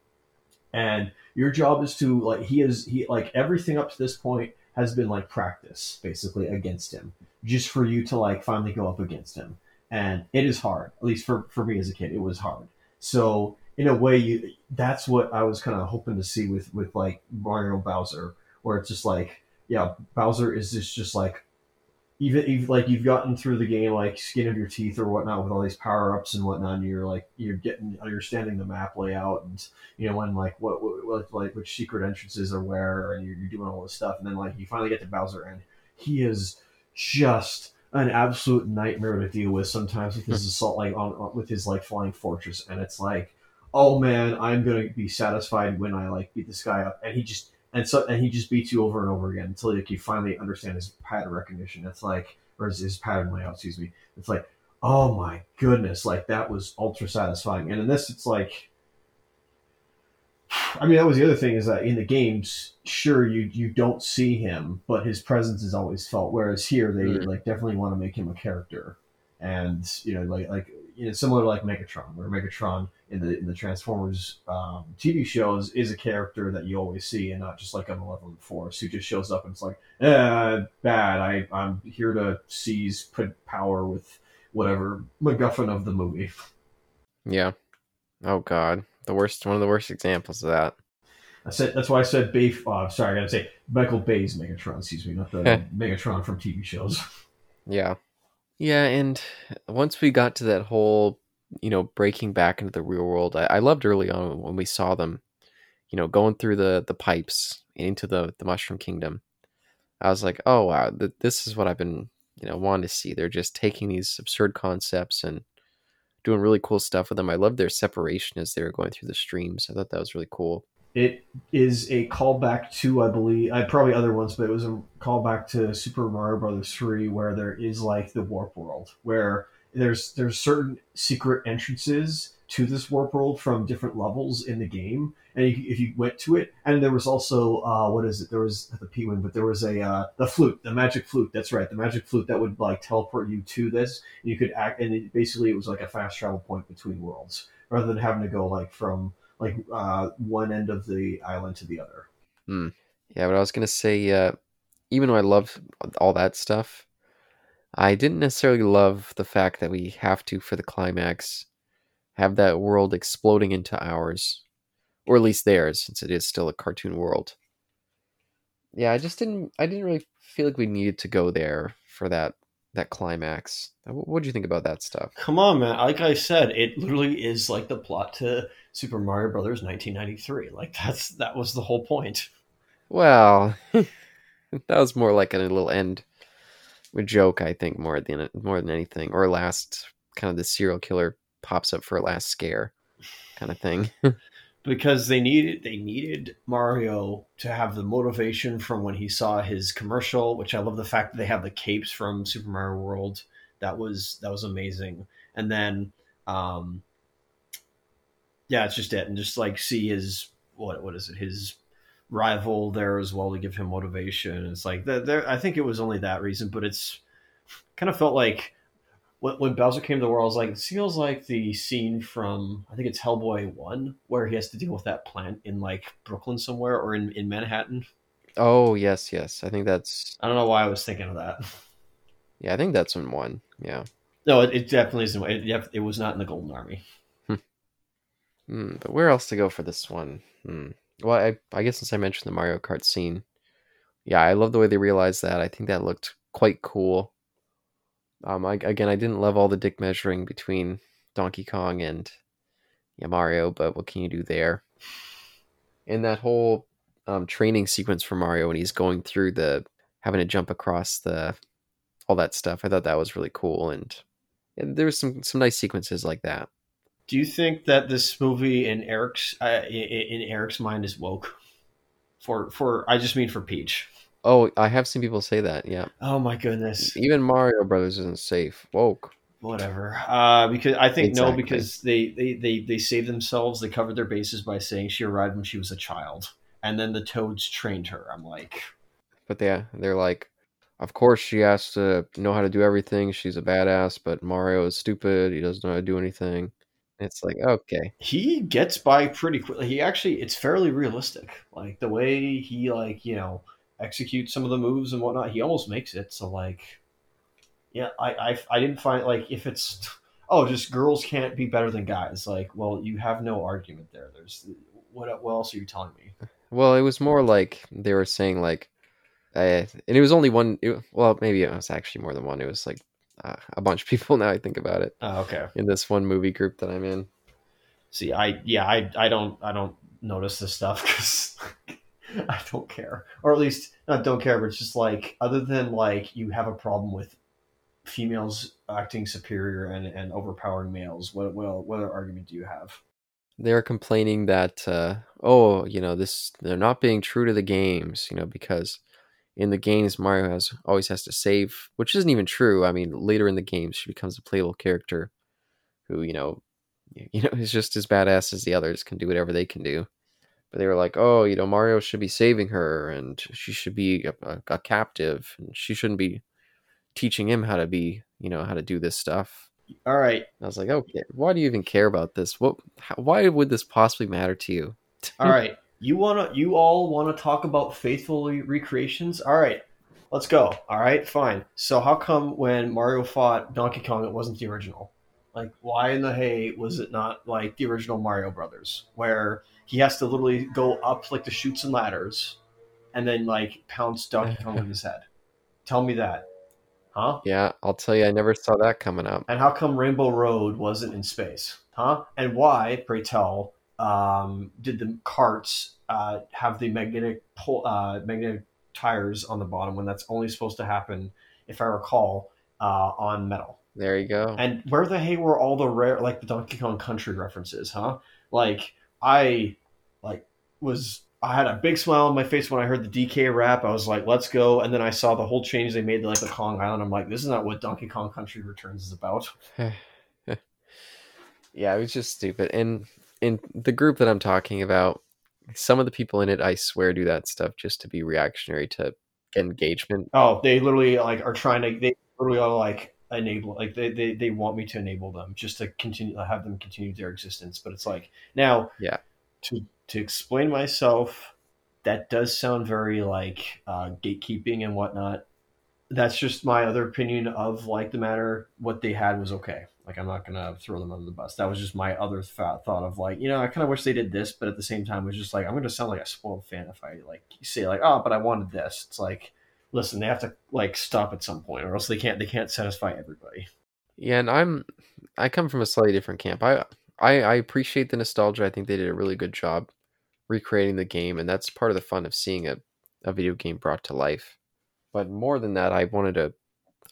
[SPEAKER 4] And your job is to like he is he like everything up to this point has been like practice basically against him, just for you to like finally go up against him. And it is hard, at least for for me as a kid, it was hard. So in a way, you that's what I was kind of hoping to see with with like Mario Bowser, where it's just like yeah, Bowser is just just like even, like you've gotten through the game like skin of your teeth or whatnot with all these power ups and whatnot, and you're like you're getting understanding the map layout and you know when like what, what, what like which secret entrances are where, and you're, you're doing all this stuff, and then like you finally get to Bowser, and he is just an absolute nightmare to deal with sometimes with his hmm. assault like on, on with his like flying fortress, and it's like oh man, I'm gonna be satisfied when I like beat this guy up, and he just and so and he just beats you over and over again until like, you finally understand his pattern recognition. It's like or his, his pattern layout, excuse me. It's like, oh my goodness, like that was ultra satisfying. And in this, it's like, I mean, that was the other thing is that in the games, sure you you don't see him, but his presence is always felt. Whereas here, they
[SPEAKER 1] Mhm.
[SPEAKER 4] like definitely want to make him a character, and you know, like like you know, similar to like Megatron, where Megatron in the in the Transformers um, TV shows is a character that you always see, and not just like a malevolent force who just shows up and it's like, eh, bad. I I'm here to seize put power with whatever MacGuffin of the movie.
[SPEAKER 1] yeah. Oh God, the worst. One of the worst examples of that.
[SPEAKER 4] I said that's why I said Bay. Uh, sorry, I gotta say Michael Bay's Megatron. Excuse me, not the <laughs> Megatron from TV shows.
[SPEAKER 1] Yeah. Yeah, and once we got to that whole, you know, breaking back into the real world, I, I loved early on when we saw them, you know, going through the the pipes into the the Mushroom Kingdom. I was like, oh wow, th- this is what I've been, you know, wanting to see. They're just taking these absurd concepts and doing really cool stuff with them. I love their separation as they were going through the streams. I thought that was really cool.
[SPEAKER 5] It is a callback to, I believe, I probably other ones, but it was a callback to Super Mario Brothers three, where there is like the warp world, where there's there's certain secret entrances to this warp world from different levels in the game, and if you went to it, and there was also uh, what is it? There was the P wing, but there was a uh, the flute, the magic flute. That's right, the magic flute that would like teleport you to this. You could act, and it, basically it was like a fast travel point between worlds, rather than having to go like from like uh, one end of the island to the other.
[SPEAKER 1] Yeah, but I was gonna say, uh, even though I love all that stuff, I didn't necessarily love the fact that we have to, for the climax, have that world exploding into ours, or at least theirs, since it is still a cartoon world. Yeah, I just didn't. I didn't really feel like we needed to go there for that that climax. What do you think about that stuff?
[SPEAKER 4] Come on, man. Like I said, it literally is like the plot to Super Mario Brothers 1993. Like that's that was the whole point.
[SPEAKER 1] Well, <laughs> that was more like a little end a joke, I think, more than more than anything, or last kind of the serial killer pops up for a last scare kind of thing. <laughs>
[SPEAKER 4] because they needed they needed Mario to have the motivation from when he saw his commercial, which I love the fact that they have the capes from Super Mario World. That was that was amazing. And then um yeah, it's just it. And just like see his what what is it, his rival there as well to give him motivation. It's like there I think it was only that reason, but it's kind of felt like when, when Bowser came to the world, I was like, it feels like the scene from I think it's Hellboy One, where he has to deal with that plant in like Brooklyn somewhere or in, in Manhattan.
[SPEAKER 1] oh yes, yes. I think that's
[SPEAKER 4] I don't know why I was thinking of that. <laughs>
[SPEAKER 1] yeah. I think that's in one. Yeah.
[SPEAKER 4] No, it, it definitely isn't. It, it was not in the Golden Army.
[SPEAKER 1] Hmm, but where else to go for this one? Hmm. Well, I, I guess since I mentioned the Mario Kart scene, yeah, I love the way they realized that. I think that looked quite cool. Um, I, again, I didn't love all the dick measuring between Donkey Kong and yeah, Mario, but what can you do there? And that whole um, training sequence for Mario when he's going through the having to jump across the all that stuff, I thought that was really cool, and, and there was some some nice sequences like that.
[SPEAKER 4] Do you think that this movie in Eric's uh, in, Eric's mind is woke? For for I just mean for Peach.
[SPEAKER 1] Oh, I have seen people say that. Yeah,
[SPEAKER 4] Oh my goodness.
[SPEAKER 1] even Mario Brothers isn't safe. Woke.
[SPEAKER 4] whatever uh because i think no because they, they they they saved themselves they covered their bases by saying she arrived when she was a child and then the toads trained her i'm like
[SPEAKER 1] But they they're like, of course she has to know how to do everything. She's a badass, but Mario is stupid. He doesn't know how to do anything. It's like okay,
[SPEAKER 4] he gets by pretty quickly he actually it's fairly realistic like the way he like you know executes some of the moves and whatnot he almost makes it so like yeah i i, I didn't find like if it's oh just girls can't be better than guys like well you have no argument there there's what, what else are you telling me
[SPEAKER 1] Well, it was more like they were saying like, uh, and it was only one. It, well, maybe it was actually more than one. It was like uh, a bunch of people. <laughs> Now I think about it,
[SPEAKER 4] oh, okay
[SPEAKER 1] in this one movie group that I'm in.
[SPEAKER 4] See, I yeah, I I don't I don't notice this stuff <laughs> because <laughs> I don't care, or at least not don't care, but it's just like other than like you have a problem with females acting superior and, and overpowering males. What what what other argument do you have?
[SPEAKER 1] They're complaining that uh, oh, you know, this they're not being true to the games, you know, because in the games Mario has always has to save, which isn't even true. I mean, later in the games she becomes a playable character who, you know, <laughs> you know, is just as badass as the others, can do whatever they can do. But they were like, oh, you know, Mario should be saving her, and she should be a, a, a captive, and she shouldn't be teaching him how to be, you know, how to do this stuff.
[SPEAKER 4] All right,
[SPEAKER 1] I was like, okay, why do you even care about this? What? How, why would this possibly matter to you?
[SPEAKER 4] all <laughs> right. You wanna you all wanna talk about faithful re- recreations? All right, let's go. All right, fine. So how come when Mario fought Donkey Kong, it wasn't the original? Like, why in the hay was it not like the original Mario Brothers, where he has to literally go up like the chutes and ladders, and then like pounce Donkey Kong with his head? Tell me that, huh?
[SPEAKER 1] Yeah, I'll tell you, I never saw that coming up.
[SPEAKER 4] And how come Rainbow Road wasn't in space, huh? And why, pray tell, um, did the carts uh, have the magnetic pole, uh, magnetic tires on the bottom when that's only supposed to happen, if I recall, uh, on metal?
[SPEAKER 1] There you go.
[SPEAKER 4] And where the hey were all the rare like the Donkey Kong Country references, huh? Like I like was I had a big smile on my face when I heard the DK rap. I was like, "Let's go!" And then I saw the whole change they made to like the Kong Island. I'm like, "This is not what Donkey Kong Country Returns is about." <laughs>
[SPEAKER 1] yeah, it was just stupid. And in the group that I'm talking about, some of the people in it, I swear, do that stuff just to be reactionary to engagement.
[SPEAKER 4] Oh, they literally like are trying to. They literally are like enable like they, they they want me to enable them just to continue have them continue their existence. But it's like now
[SPEAKER 1] Yeah.
[SPEAKER 4] to to explain myself that does sound very like uh gatekeeping and whatnot. That's just my other opinion of like the matter. What they had was okay. Like i'm not gonna throw them under the bus. That was just my other th- thought of like you know i kind of wish they did this but at the same time it was just like i'm gonna sound like a spoiled fan if i like say like oh but i wanted this. It's like listen they have to like stop at some point or else they can't they can't satisfy everybody
[SPEAKER 1] Yeah, and I'm I come from a slightly different camp. I I, I appreciate the nostalgia. I think they did a really good job recreating the game, and that's part of the fun of seeing a, a video game brought to life. But more than that, I wanted a,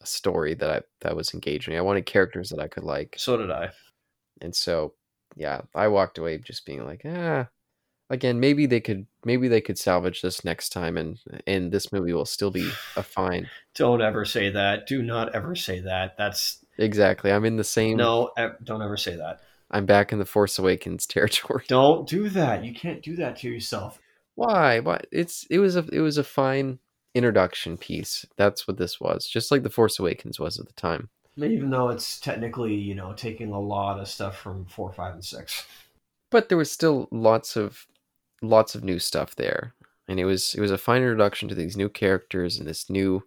[SPEAKER 1] a story that I that was engaging. I wanted characters that I could like.
[SPEAKER 4] so did i
[SPEAKER 1] And so yeah, I walked away just being like, ah again, maybe they could maybe they could salvage this next time and and this movie will still be a fine.
[SPEAKER 4] don't ever say that do not ever say that that's
[SPEAKER 1] Exactly. I'm in the same
[SPEAKER 4] no don't ever say that
[SPEAKER 1] I'm back in the Force Awakens <laughs> territory.
[SPEAKER 4] don't do that you can't do that to yourself
[SPEAKER 1] Why? Why? It's it was a it was a fine introduction piece. That's what this was. Just like the Force Awakens was at the time.
[SPEAKER 4] even though it's technically you know taking a lot of stuff from four five and six
[SPEAKER 1] But there was still lots of lots of new stuff there. And it was it was a fine introduction to these new characters and this new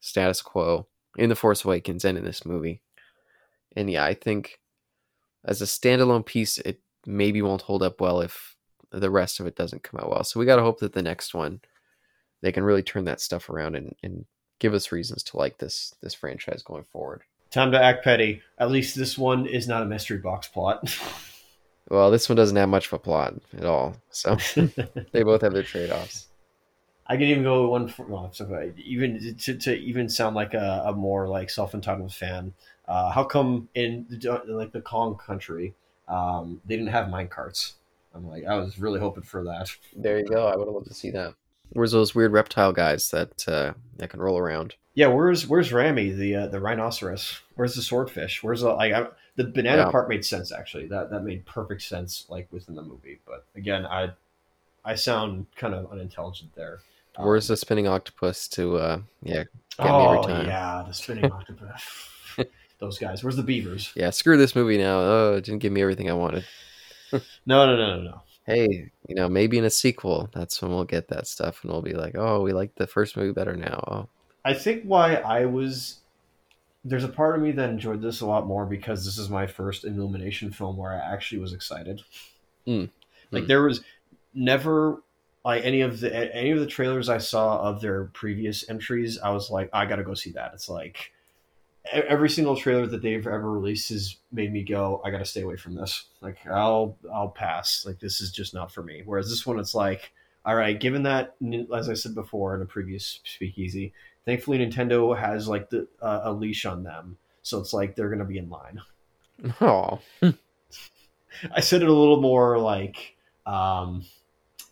[SPEAKER 1] status quo in the Force Awakens and in this movie. And yeah, I think as a standalone piece it maybe won't hold up well if the rest of it doesn't come out well. So we got to hope that the next one they can really turn that stuff around and, and give us reasons to like this this franchise going forward.
[SPEAKER 4] time to act petty at least this one is not a mystery box plot <laughs>
[SPEAKER 1] Well, this one doesn't have much of a plot at all, so <laughs> they both have their trade offs.
[SPEAKER 4] I can even go one for well, so even to, to even sound like a, a more like self entitled fan. Uh, how come in the, like the Kong country um, they didn't have mine carts? I'm like I was really hoping for that.
[SPEAKER 1] There you go. I would have loved to see that. Where's those weird reptile guys that uh, that can roll around?
[SPEAKER 4] Yeah, where's where's Rambi the uh, the rhinoceros? Where's the swordfish? Where's the like I, the banana
[SPEAKER 1] Yeah.
[SPEAKER 4] part made sense actually. That that made perfect sense like within the movie. But again, I I sound kind of unintelligent there. Um,
[SPEAKER 1] Where's the spinning octopus to uh yeah get me
[SPEAKER 4] oh
[SPEAKER 1] every time?
[SPEAKER 4] yeah, the spinning octopus. <laughs> Those guys. Where's the beavers?
[SPEAKER 1] Yeah, screw this movie now. Oh, it didn't give me everything I wanted.
[SPEAKER 4] No, no, no, no, no.
[SPEAKER 1] Hey, you know, maybe in a sequel, that's when we'll get that stuff and we'll be like, oh, we like the first movie better now. Oh.
[SPEAKER 4] I think why I was there's a part of me that enjoyed this a lot more because this is my first Illumination film where I actually was excited.
[SPEAKER 1] Mm.
[SPEAKER 4] Like
[SPEAKER 1] Mm.
[SPEAKER 4] there was never like any of the any of the trailers I saw of their previous entries, I was like, I gotta go see that. It's like every single trailer that they've ever released has made me go, I gotta stay away from this. Like I'll I'll pass. Like this is just not for me. Whereas this one, it's like, all right, given that, as I said before in a previous speakeasy, thankfully Nintendo has like the uh, a leash on them, so it's like they're gonna be in line.
[SPEAKER 1] Oh. <laughs>
[SPEAKER 4] I said it a little more like um,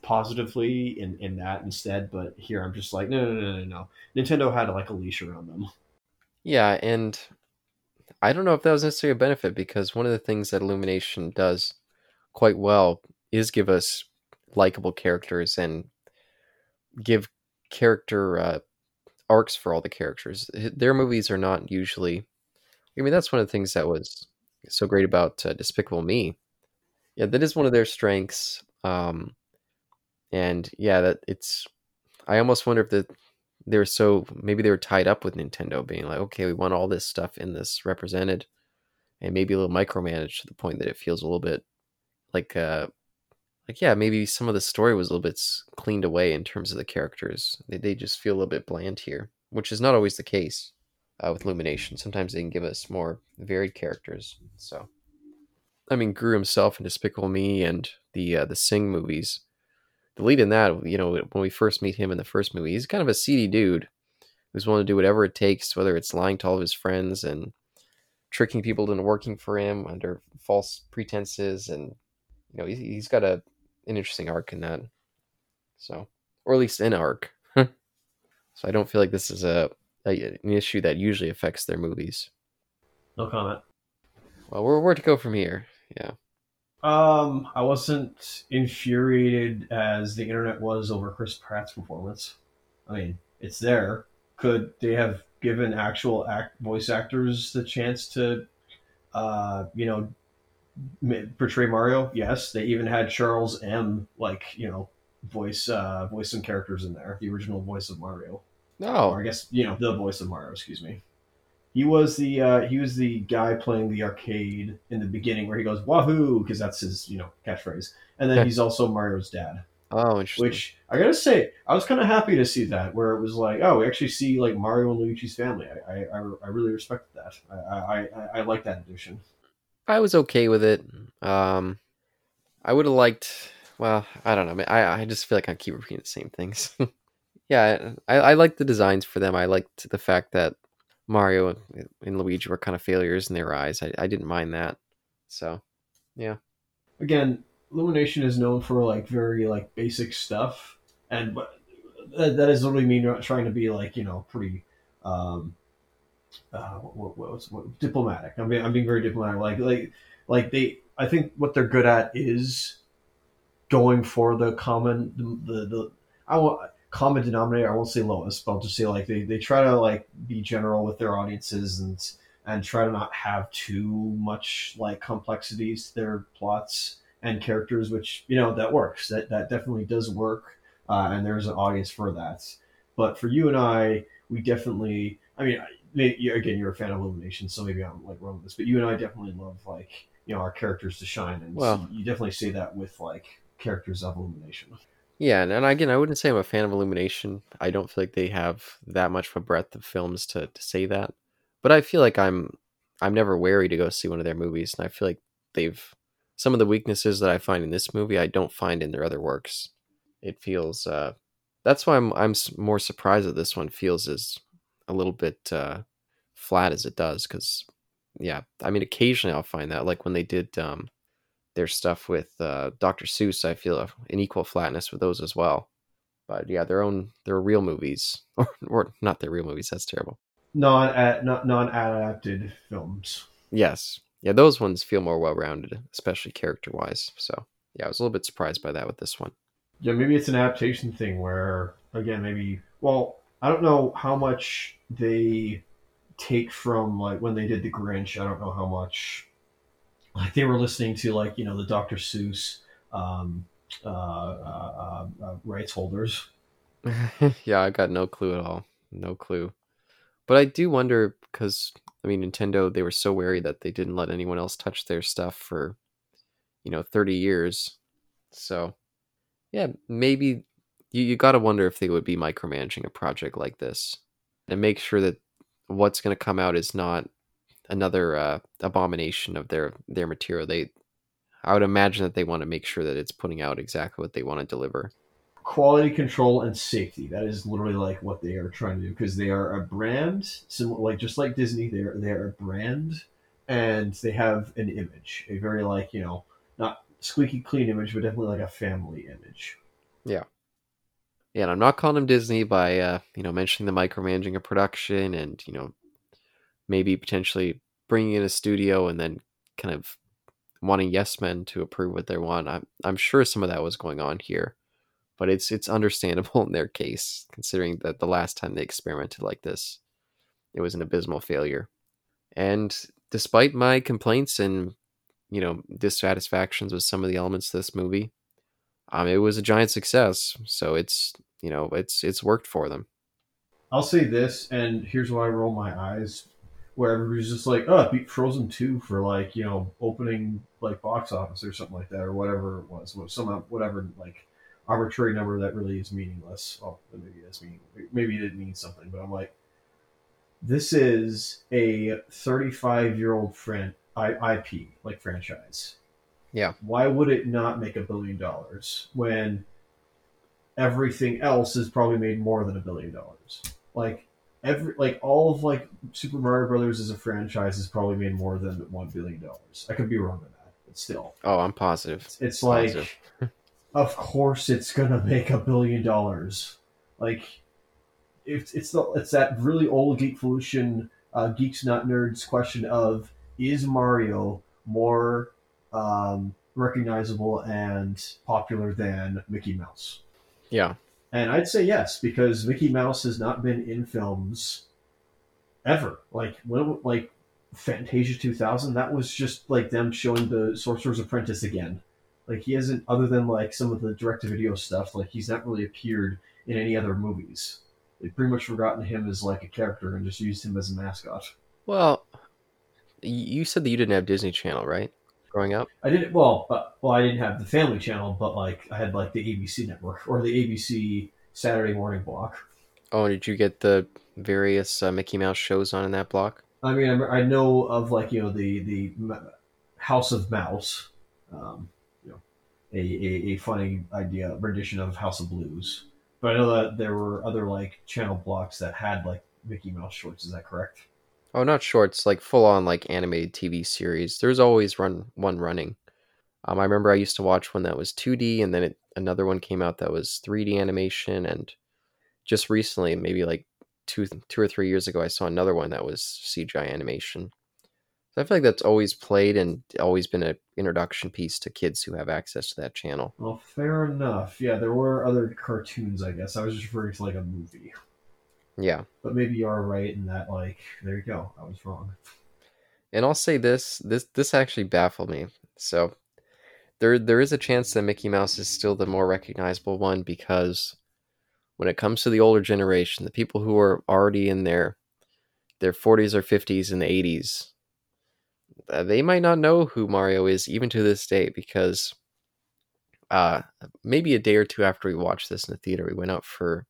[SPEAKER 4] positively in, in that instead, but here I'm just like, no, no, no, no, no. Nintendo had like a leash around them.
[SPEAKER 1] Yeah, and I don't know if that was necessarily a benefit because one of the things that Illumination does quite well is give us likable characters and give character uh, arcs for all the characters. Their movies are not usually. I mean, that's one of the things that was so great about uh, Despicable Me. Yeah, that is one of their strengths. Um, and yeah, that it's. I almost wonder if the they were so maybe they were tied up with Nintendo being like, okay, we want all this stuff in this represented, and maybe a little micromanaged to the point that it feels a little bit like, uh, like yeah, maybe some of the story was a little bit cleaned away in terms of the characters. They they just feel a little bit bland here, which is not always the case uh, with Illumination. Sometimes they can give us more varied characters. So, I mean, Gru himself in Despicable Me and the uh, the Sing movies the lead in that, you know, when we first meet him in the first movie, he's kind of a seedy dude who's willing to do whatever it takes, whether it's lying to all of his friends and tricking people into working for him under false pretenses, and you know, he's, he's got a an interesting arc in that. So, or at least an arc. <laughs> so I don't feel like this is a, a an issue that usually affects their movies.
[SPEAKER 4] No comment.
[SPEAKER 1] Well, where where to go from here? Yeah.
[SPEAKER 4] Um, I wasn't infuriated as the internet was over Chris Pratt's performance. I mean, it's there. Could they have given actual act voice actors the chance to, uh, you know, m- portray Mario? Yes, they even had Charles M. like you know voice uh voice some characters in there, the original voice of Mario, or
[SPEAKER 1] No.
[SPEAKER 4] I guess you know the voice of Mario. Excuse me. He was the uh, he was the guy playing the arcade in the beginning where he goes wahoo because that's his you know catchphrase, and then he's also Mario's dad.
[SPEAKER 1] Oh, interesting.
[SPEAKER 4] Which I gotta say, I was kind of happy to see that where it was like, oh, we actually see like Mario and Luigi's family. I I, I, I really respected that. I I, I, I like that addition.
[SPEAKER 1] I was okay with it. Um, I would have liked. Well, I don't know. I I just feel like I keep repeating the same things. <laughs> yeah, I I like the designs for them. I liked the fact that Mario and- Luigi were kind of failures in their eyes. I I didn't mind that. So, yeah.
[SPEAKER 4] again, Illumination is known for like very like basic stuff, and that, that is literally me trying to be like you know pretty um uh what, what, what's what, diplomatic. I'm being I'm being very diplomatic. Like like like they I think what they're good at is going for the common the the, the I want common denominator. I won't say lowest, but I'll just say like they, they try to like be general with their audiences and and try to not have too much like complexities to their plots and characters, which you know that works. That that definitely does work, uh, and there's an audience for that. But for you and I, we definitely. I mean, I- may- you- again, you're a fan of Illumination, so maybe I'm like wrong with this, but you and I definitely love like you know our characters to shine, and
[SPEAKER 1] Well-
[SPEAKER 4] you definitely see that with like characters of Illumination.
[SPEAKER 1] Yeah, and, and again, I wouldn't say I'm a fan of Illumination. I don't feel like they have that much of a breadth of films to to say that. But I feel like I'm I'm never wary to go see one of their movies, and I feel like they've some of the weaknesses that I find in this movie I don't find in their other works. It feels uh, that's why I'm I'm more surprised that this one feels as a little bit uh, flat as it does because yeah, I mean occasionally I'll find that like when they did um, their stuff with uh, Dr. Seuss, I feel an equal flatness with those as well. But yeah, their own their real movies <laughs> or, or not their real movies. That's terrible.
[SPEAKER 4] Non not non adapted films.
[SPEAKER 1] Yes. Yeah, those ones feel more well rounded, especially character wise. So yeah, I was a little bit surprised by that with this one.
[SPEAKER 4] Yeah, maybe it's an adaptation thing where again, maybe well, I don't know how much they take from like when they did the Grinch. I don't know how much like they were listening to like you know the Dr. Seuss um, uh, uh, uh, uh, rights holders. <laughs>
[SPEAKER 1] yeah, I got no clue at all. No clue. But I do wonder because I mean Nintendo they were so wary that they didn't let anyone else touch their stuff for you know 30 years. So yeah, maybe you, you got to wonder if they would be micromanaging a project like this and make sure that what's going to come out is not another uh, abomination of their their material. They I would imagine that they want to make sure that it's putting out exactly what they want to deliver.
[SPEAKER 4] Quality control and safety. That is literally like what they are trying to do because they are a brand, similar like just like Disney. They are they are a brand, and they have an image, a very like you know not squeaky clean image, but definitely like a family image.
[SPEAKER 1] Yeah, Yeah, and I'm not calling them Disney by uh, you know mentioning the micromanaging of production and you know maybe potentially bringing in a studio and then kind of wanting yes men to approve what they want. I'm I'm sure some of that was going on here, but it's it's understandable <laughs> in their case considering that the last time they experimented like this, it was an abysmal failure. And despite my complaints and you know dissatisfactions with some of the elements of this movie, um, it was a giant success. So it's you know it's it's worked for them.
[SPEAKER 4] I'll say this, and here's why I roll my eyes. Where everybody's just like, oh, beat Frozen 2 for like, you know, opening like box office or something like that, or whatever it was. What- Some whatever like arbitrary number that really is meaningless. Oh, maybe that's meaning. Maybe it didn't mean something, but I'm like, this is a 35 year old fran- IP like franchise.
[SPEAKER 1] Yeah.
[SPEAKER 4] Why would it not make a billion dollars when everything else has probably made more than a billion dollars? Like every like all of like Super Mario Brothers as a franchise has probably made more than one billion dollars. I could be wrong on that, but still,
[SPEAKER 1] Oh, I'm positive.
[SPEAKER 4] it's like
[SPEAKER 1] Positive. <laughs>
[SPEAKER 4] of course it's gonna make a billion dollars. Like, it's it's the it's that really old geekvolution, uh, geeks not nerds question of is Mario more um, recognizable and popular than Mickey Mouse?
[SPEAKER 1] Yeah.
[SPEAKER 4] And I'd say yes because Mickey Mouse has not been in films ever. Like when like Fantasia 2000, that was just like them showing the Sorcerer's Apprentice again. Like he hasn't, other than like some of the direct-to-video stuff, like he's not really appeared in any other movies. They've pretty much forgotten him as like a character and just used him as a mascot.
[SPEAKER 1] Well, you said that you didn't have Disney Channel, right? Growing up.
[SPEAKER 4] I didn't well, but well, I didn't have the Family Channel, but like I had like the ABC network or the ABC Saturday morning block.
[SPEAKER 1] Oh, did you get the various uh, Mickey Mouse shows on in that block?
[SPEAKER 4] I mean, I, I know of like you know the the House of Mouse, um, you know, a, a, a funny idea rendition of House of Blues. But I know that there were other like channel blocks that had like Mickey Mouse shorts. Is that correct?
[SPEAKER 1] Oh, not shorts, like full on like animated TV series. There's always run one running. Um, I remember I used to watch one that was 2D, and then it, another one came out that was 3D animation, and just recently, maybe like two two or three years ago, I saw another one that was CGI animation. So I feel like that's always played and always been an introduction piece to kids who have access to that channel.
[SPEAKER 4] Well, fair enough. Yeah, there were other cartoons. I guess I was just referring to like a movie.
[SPEAKER 1] Yeah.
[SPEAKER 4] But maybe you are right in that. Like, there you go. I was wrong.
[SPEAKER 1] And I'll say this: this this actually baffled me. So there there is a chance that Mickey Mouse is still the more recognizable one because when it comes to the older generation, the people who are already in their their 40s or 50s and 80s, uh, they might not know who Mario is even to this day because uh, maybe a day or two after we watched this in the theater, we went out for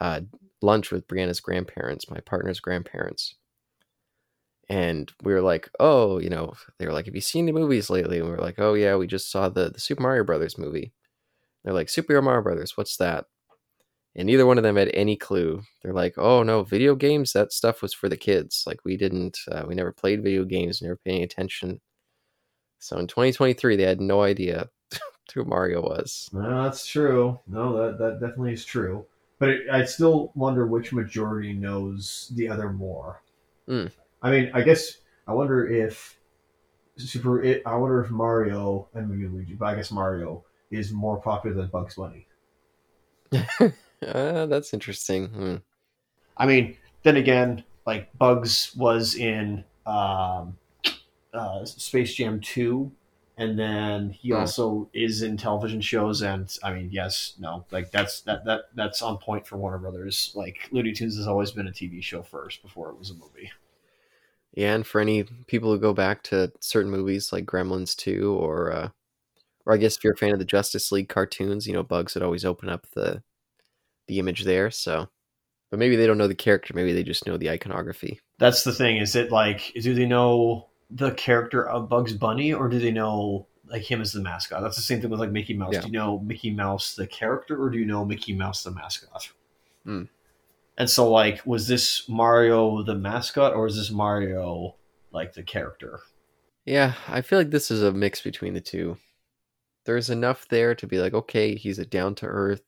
[SPEAKER 1] uh, lunch with Brianna's grandparents, my partner's grandparents and we were like, oh, you know, they were like, have you seen the movies lately? And we were like, oh yeah, we just saw the the Super Mario Brothers movie. They're like, Super Mario Brothers, what's that? And neither one of them had any clue. They're like, oh no, video games, that stuff was for the kids. Like we didn't, uh, we never played video games, never any attention. So in 2023, they had no idea <laughs> who Mario was.
[SPEAKER 4] No, that's true. No, that that definitely is true. But it, I still wonder which majority knows the other more.
[SPEAKER 1] Hmm.
[SPEAKER 4] I mean, I guess I wonder if Super. It, I wonder if Mario and maybe Luigi, but I guess Mario is more popular than Bugs Bunny.
[SPEAKER 1] uh, <laughs> that's interesting. Hmm.
[SPEAKER 6] I mean, then again, like Bugs was in um, uh, Space Jam 2, and then he also is in television shows. And I mean, yes, no, like that's that that that's on point for Warner Brothers. Like Looney Tunes has always been a TV show first before it was a movie.
[SPEAKER 1] Yeah, and for any people who go back to certain movies like Gremlins 2 or uh or I guess if you're a fan of the Justice League cartoons, you know, Bugs would always open up the the image there, so but maybe they don't know the character, maybe they just know the iconography.
[SPEAKER 6] That's the thing. Is it like do they know the character of Bugs Bunny, or do they know like him as the mascot? That's the same thing with like Mickey Mouse.
[SPEAKER 1] Yeah.
[SPEAKER 6] Do you know Mickey Mouse the character, or do you know Mickey Mouse the mascot?
[SPEAKER 1] Hmm.
[SPEAKER 6] And so, like, was this Mario the mascot, or is this Mario like the character?
[SPEAKER 1] Yeah, I feel like this is a mix between the two. There's enough there to be like, okay, he's a down to earth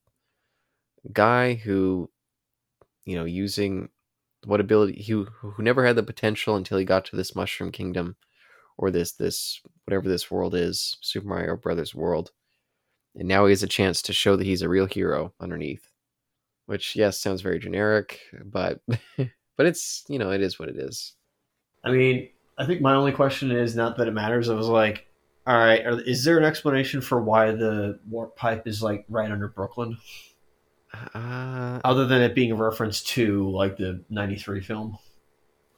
[SPEAKER 1] guy who, you know, using what ability who who never had the potential until he got to this Mushroom Kingdom, or this this whatever this world is, Super Mario Brothers world, and now he has a chance to show that he's a real hero underneath. Which yes, sounds very generic, but <laughs> but it's you know it is what it is.
[SPEAKER 6] I mean, I think my only question is not that it matters. I was like, all right, are, is there an explanation for why the warp pipe is like right under Brooklyn,
[SPEAKER 1] Uh,
[SPEAKER 6] other than it being a reference to like the '93 film?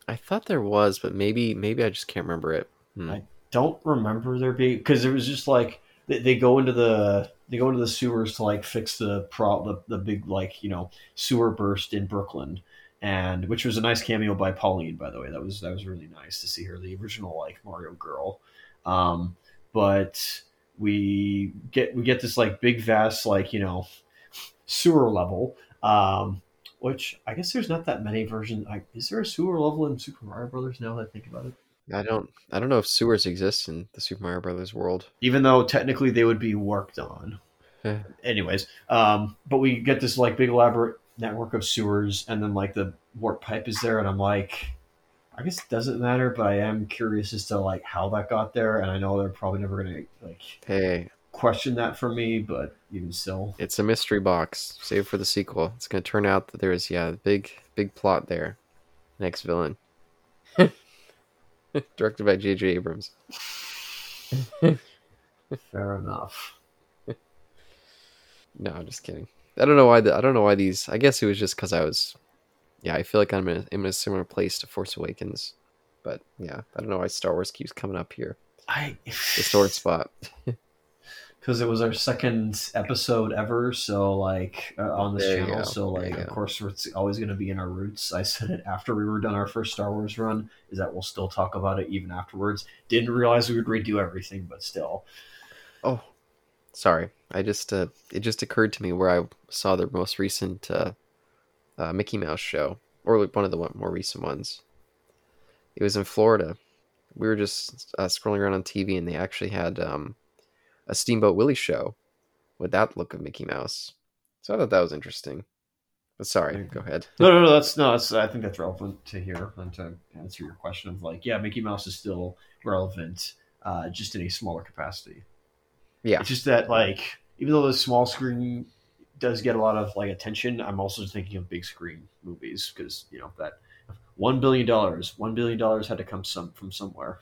[SPEAKER 1] I thought there was, but maybe maybe I just can't remember it. Hmm.
[SPEAKER 6] I- don't remember there being because it was just like they, they go into the they go into the sewers to like fix the pro the, the big like you know sewer burst in Brooklyn and which was a nice cameo by Pauline by the way that was that was really nice to see her the original like Mario girl um but we get we get this like big vast like you know sewer level um which I guess there's not that many versions. Like, is there a sewer level in Super Mario Brothers now that I think about it?
[SPEAKER 1] I don't I don't know if sewers exist in the Super Mario Brothers world.
[SPEAKER 6] even though technically they would be worked on.
[SPEAKER 4] Anyways, um, but we get this like big elaborate network of sewers, and then like the warp pipe is there, and I'm like, I guess it doesn't matter, but I am curious as to like how that got there, and I know they're probably never gonna like
[SPEAKER 1] Hey,
[SPEAKER 4] question that for me, but even still,
[SPEAKER 1] it's a mystery box. Save for the sequel. It's gonna turn out that there's yeah, a big big plot there. Next villain. <laughs> Directed by J.J. Abrams. <laughs>
[SPEAKER 4] fair enough. <laughs>
[SPEAKER 1] No, I'm just kidding. I don't know why. The, I don't know why these. I guess it was just because I was. Yeah, I feel like I'm in a, I'm in a similar place to Force Awakens, but yeah, I don't know why Star Wars keeps coming up here.
[SPEAKER 4] I
[SPEAKER 1] The sore spot.
[SPEAKER 4] Because it was our second episode ever so like uh, on this
[SPEAKER 1] There
[SPEAKER 4] channel so like of
[SPEAKER 1] go.
[SPEAKER 4] course it's always going to be in our roots i said it after we were done our first star wars run is that we'll still talk about it even afterwards didn't realize we would redo everything but still
[SPEAKER 1] Oh, sorry. I just uh, it just occurred to me where I saw the most recent uh, uh, Mickey Mouse show, or one of the more recent ones. It was in Florida. We were just uh, scrolling around on TV, and they actually had um, a Steamboat Willie show with that look of Mickey Mouse. So I thought that was interesting. But sorry, go ahead.
[SPEAKER 4] no no no that's no that's i think that's relevant to here and to answer your question of like yeah mickey mouse is still relevant uh, just in a smaller capacity
[SPEAKER 1] Yeah,
[SPEAKER 4] It's just that like even though the small screen does get a lot of like attention, I'm also thinking of big screen movies because you know that one billion dollars, one billion dollars had to come some from somewhere.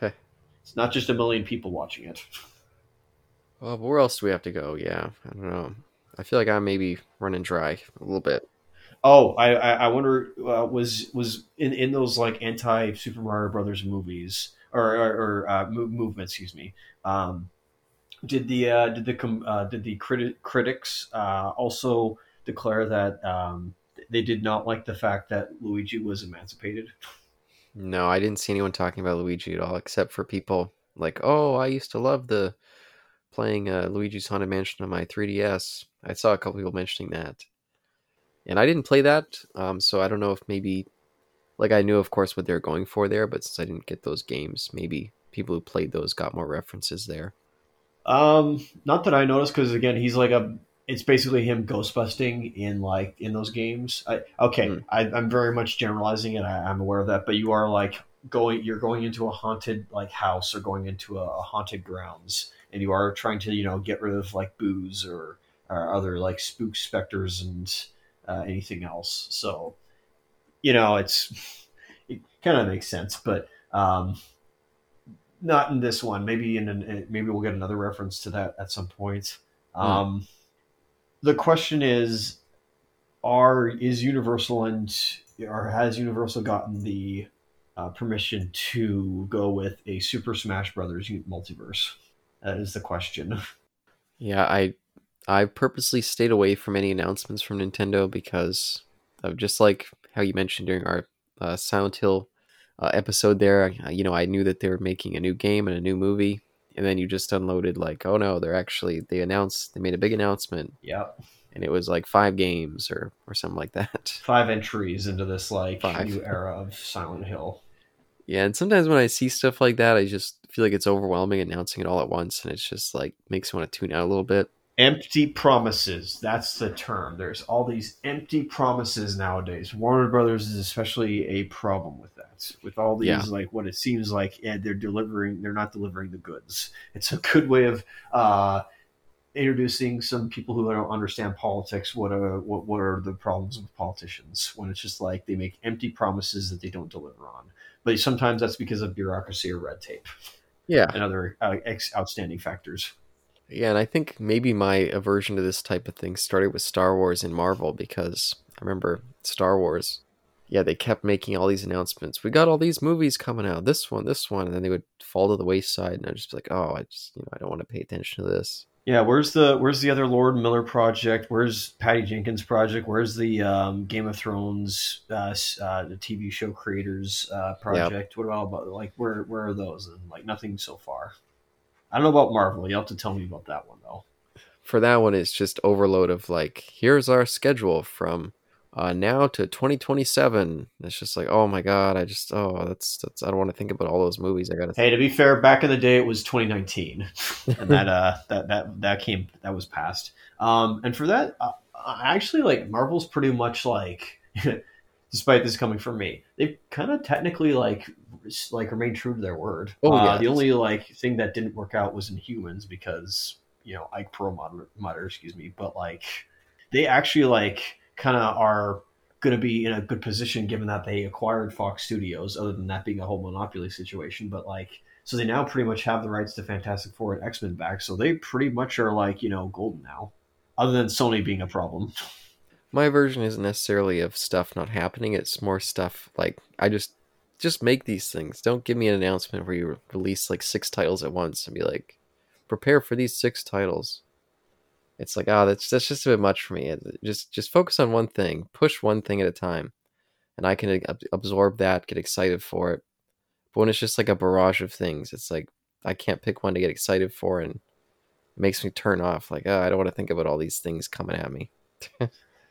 [SPEAKER 4] It's not just a million people watching it. <laughs>
[SPEAKER 1] Well, where else do we have to go? Yeah, I don't know. I feel like I'm maybe running dry a little bit.
[SPEAKER 4] Oh, I I, wonder uh, was was in in those like anti Super Mario Brothers movies or or, or uh, mo- movement, excuse me. Um, did the uh, did the com- uh, did the criti- critics uh, also declare that um, they did not like the fact that Luigi was emancipated?
[SPEAKER 1] No, I didn't see anyone talking about Luigi at all, except for people like, "Oh, I used to love the playing uh, Luigi's Haunted Mansion on my 3DS." I saw a couple people mentioning that, and I didn't play that, um, so I don't know if maybe, like, I knew, of course, what they're going for there, but since I didn't get those games, maybe people who played those got more references there.
[SPEAKER 4] Um, not that I noticed because again, he's like a. It's basically him ghost busting in like in those games. I, okay,
[SPEAKER 1] Hmm.
[SPEAKER 4] I, I'm very much generalizing, it. I, I'm aware of that. But you are like going, you're going into a haunted like house or going into a, a haunted grounds, and you are trying to you know get rid of like Boos or, or other like spook specters and uh, anything else. So, you know, it's <laughs> it kind of makes sense, but um, not in this one. Maybe in an, maybe we'll get another reference to that at some point. Um, the question is, are is Universal and or has Universal gotten the uh, permission to go with a Super Smash Brothers multiverse? That is the question. <laughs>
[SPEAKER 1] Yeah, I I purposely stayed away from any announcements from Nintendo because of just like how you mentioned during our uh, Silent Hill uh, episode there. You know, I knew that they were making a new game and a new movie, and then you just unloaded like, oh no, they're actually they announced they made a big announcement,
[SPEAKER 4] Yep,
[SPEAKER 1] and it was like five games or or something like that.
[SPEAKER 4] five entries into this like
[SPEAKER 1] Five.
[SPEAKER 4] new era of Silent Hill.
[SPEAKER 1] Yeah, and sometimes when I see stuff like that, I just feel like it's overwhelming announcing it all at once, and it's just like makes me want to tune out a little bit.
[SPEAKER 4] empty promises that's the term there's all these empty promises nowadays warner brothers is especially a problem with that with all these
[SPEAKER 1] Yeah.
[SPEAKER 4] like what it seems like yeah, they're delivering they're not delivering the goods it's a good way of uh introducing some people who don't understand politics what are what, what are the problems with politicians when it's just like they make empty promises that they don't deliver on but sometimes that's because of bureaucracy or red tape
[SPEAKER 1] Yeah,
[SPEAKER 4] and other uh, ex- outstanding factors
[SPEAKER 1] Yeah, and I think maybe my aversion to this type of thing started with Star Wars and Marvel because I remember Star Wars. Yeah, they kept making all these announcements. We got all these movies coming out. This one, this one, and then they would fall to the wayside, and I'd just be like, "Oh, I just, you know, I don't want to pay attention to this."
[SPEAKER 4] Yeah, where's the where's the other Lord Miller project? Where's Patty Jenkins project? Where's the um, Game of Thrones uh, uh, the TV show creators uh, project? What about about like where where are those? And like nothing so far. I don't know about Marvel. You will have to tell me about that one though.
[SPEAKER 1] For that one, it's just overload of like, "Here's our schedule from uh, now to 2027. It's just like, oh my god, I just oh that's that's I don't want to think about all those movies I got to.
[SPEAKER 4] Hey, to be fair, back in the day it was 2019, <laughs> and that uh that that that came that was passed. Um, and for that, uh, I actually like Marvel's pretty much like, <laughs> despite this coming from me, they've kind of technically like like remained true to their word.
[SPEAKER 1] Oh,
[SPEAKER 4] Uh,
[SPEAKER 1] yeah.
[SPEAKER 4] the only like thing that didn't work out was Inhumans because you know Ike Perlmutter, Mutter, excuse me, but like they actually like kind of are going to be in a good position given that they acquired Fox Studios, other than that being a whole monopoly situation. But like, so they now pretty much have the rights to Fantastic Four and X Men back, so they pretty much are like you know golden now, other than Sony being a problem. <laughs>
[SPEAKER 1] My version isn't necessarily of stuff not happening. It's more stuff like I just just make these things. Don't give me an announcement where you release like six titles at once and be like, prepare for these six titles. It's like, ah, that's that's just a bit much for me. Just just focus on one thing, push one thing at a time, and I can ab- absorb that, get excited for it. But when it's just like a barrage of things, it's like I can't pick one to get excited for, and it makes me turn off. Like, oh, I don't want to think about all these things coming at me. <laughs>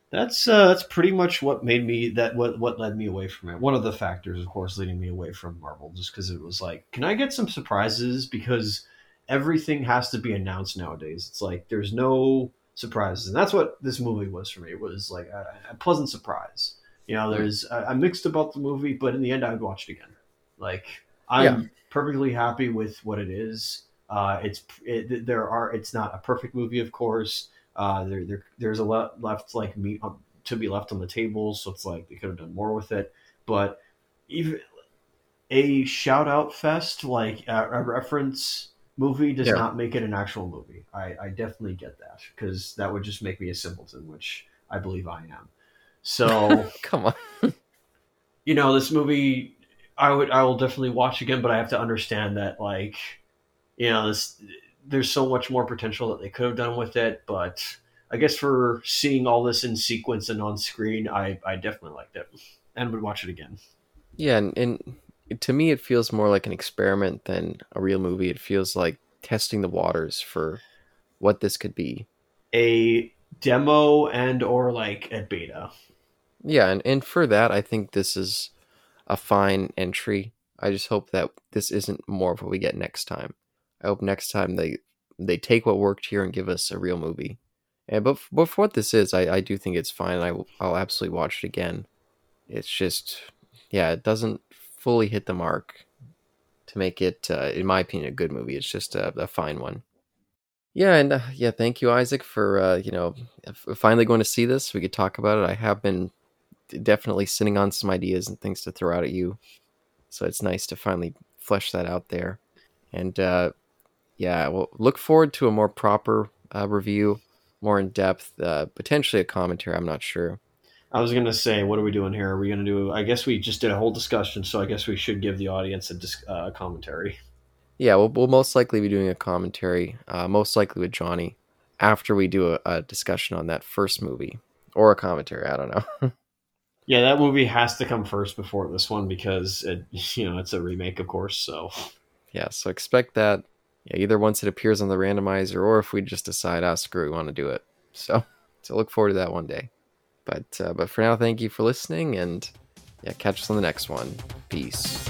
[SPEAKER 4] That's uh, that's pretty much what made me that what what led me away from it. One of the factors, of course, leading me away from Marvel, just because it was like, can I get some surprises? Because everything has to be announced nowadays. It's like there's no surprises, and that's what this movie was for me. It was like a, a pleasant surprise. You know, there's I, I'm mixed about the movie, but in the end, I would watch it again. Like I'm
[SPEAKER 1] Yeah.
[SPEAKER 4] perfectly happy with what it is. Uh, it's it, there are it's not a perfect movie, of course. Uh, there, there there's a lot left like meat on, to be left on the table, so it's like they could have done more with it. But even a shout out fest like a reference movie does
[SPEAKER 1] Yeah.
[SPEAKER 4] not make it an actual movie. I, I definitely get that because that would just make me a simpleton, which I believe I am. So <laughs>
[SPEAKER 1] Come on.
[SPEAKER 4] you know this movie i would i will definitely watch again but i have to understand that like you know this there's so much more potential that they could have done with it but i guess for seeing all this in sequence and on screen i i definitely liked it and would watch it again
[SPEAKER 1] Yeah, and, and to me, it feels more like an experiment than a real movie. It feels like testing the waters for what this could be.
[SPEAKER 4] a demo and or like a beta
[SPEAKER 1] Yeah, and, and for that, I think this is a fine entry. I just hope that this isn't more of what we get next time. I hope next time they they take what worked here and give us a real movie. And but but for what this is, I, I do think it's fine. I will, I'll absolutely watch it again. It's just yeah, it doesn't fully hit the mark to make it, uh, in my opinion, a good movie. It's just a, a fine one. Yeah, and uh, yeah, thank you, Isaac, for uh, you know finally going to see this. We could talk about it. I have been definitely sitting on some ideas and things to throw out at you. So it's nice to finally flesh that out there. And uh, yeah, well, look forward to a more proper uh, review, more in depth, uh, potentially a commentary. I'm not sure.
[SPEAKER 4] I was gonna say what are we doing here are we gonna do i guess we just did a whole discussion so i guess we should give the audience a dis- uh, commentary
[SPEAKER 1] Yeah, we'll, we'll most likely be doing a commentary, uh, most likely with Johnny, after we do a, a discussion on that first movie or a commentary. I don't know. <laughs>
[SPEAKER 4] Yeah, that movie has to come first before this one because it, <laughs> you know it's a remake, of course. So
[SPEAKER 1] yeah, so expect that. Yeah, either once it appears on the randomizer or if we just decide, ah, screw, we want to do it. So, so look forward to that one day. But uh, but for now, thank you for listening, and yeah, catch us on the next one. Peace.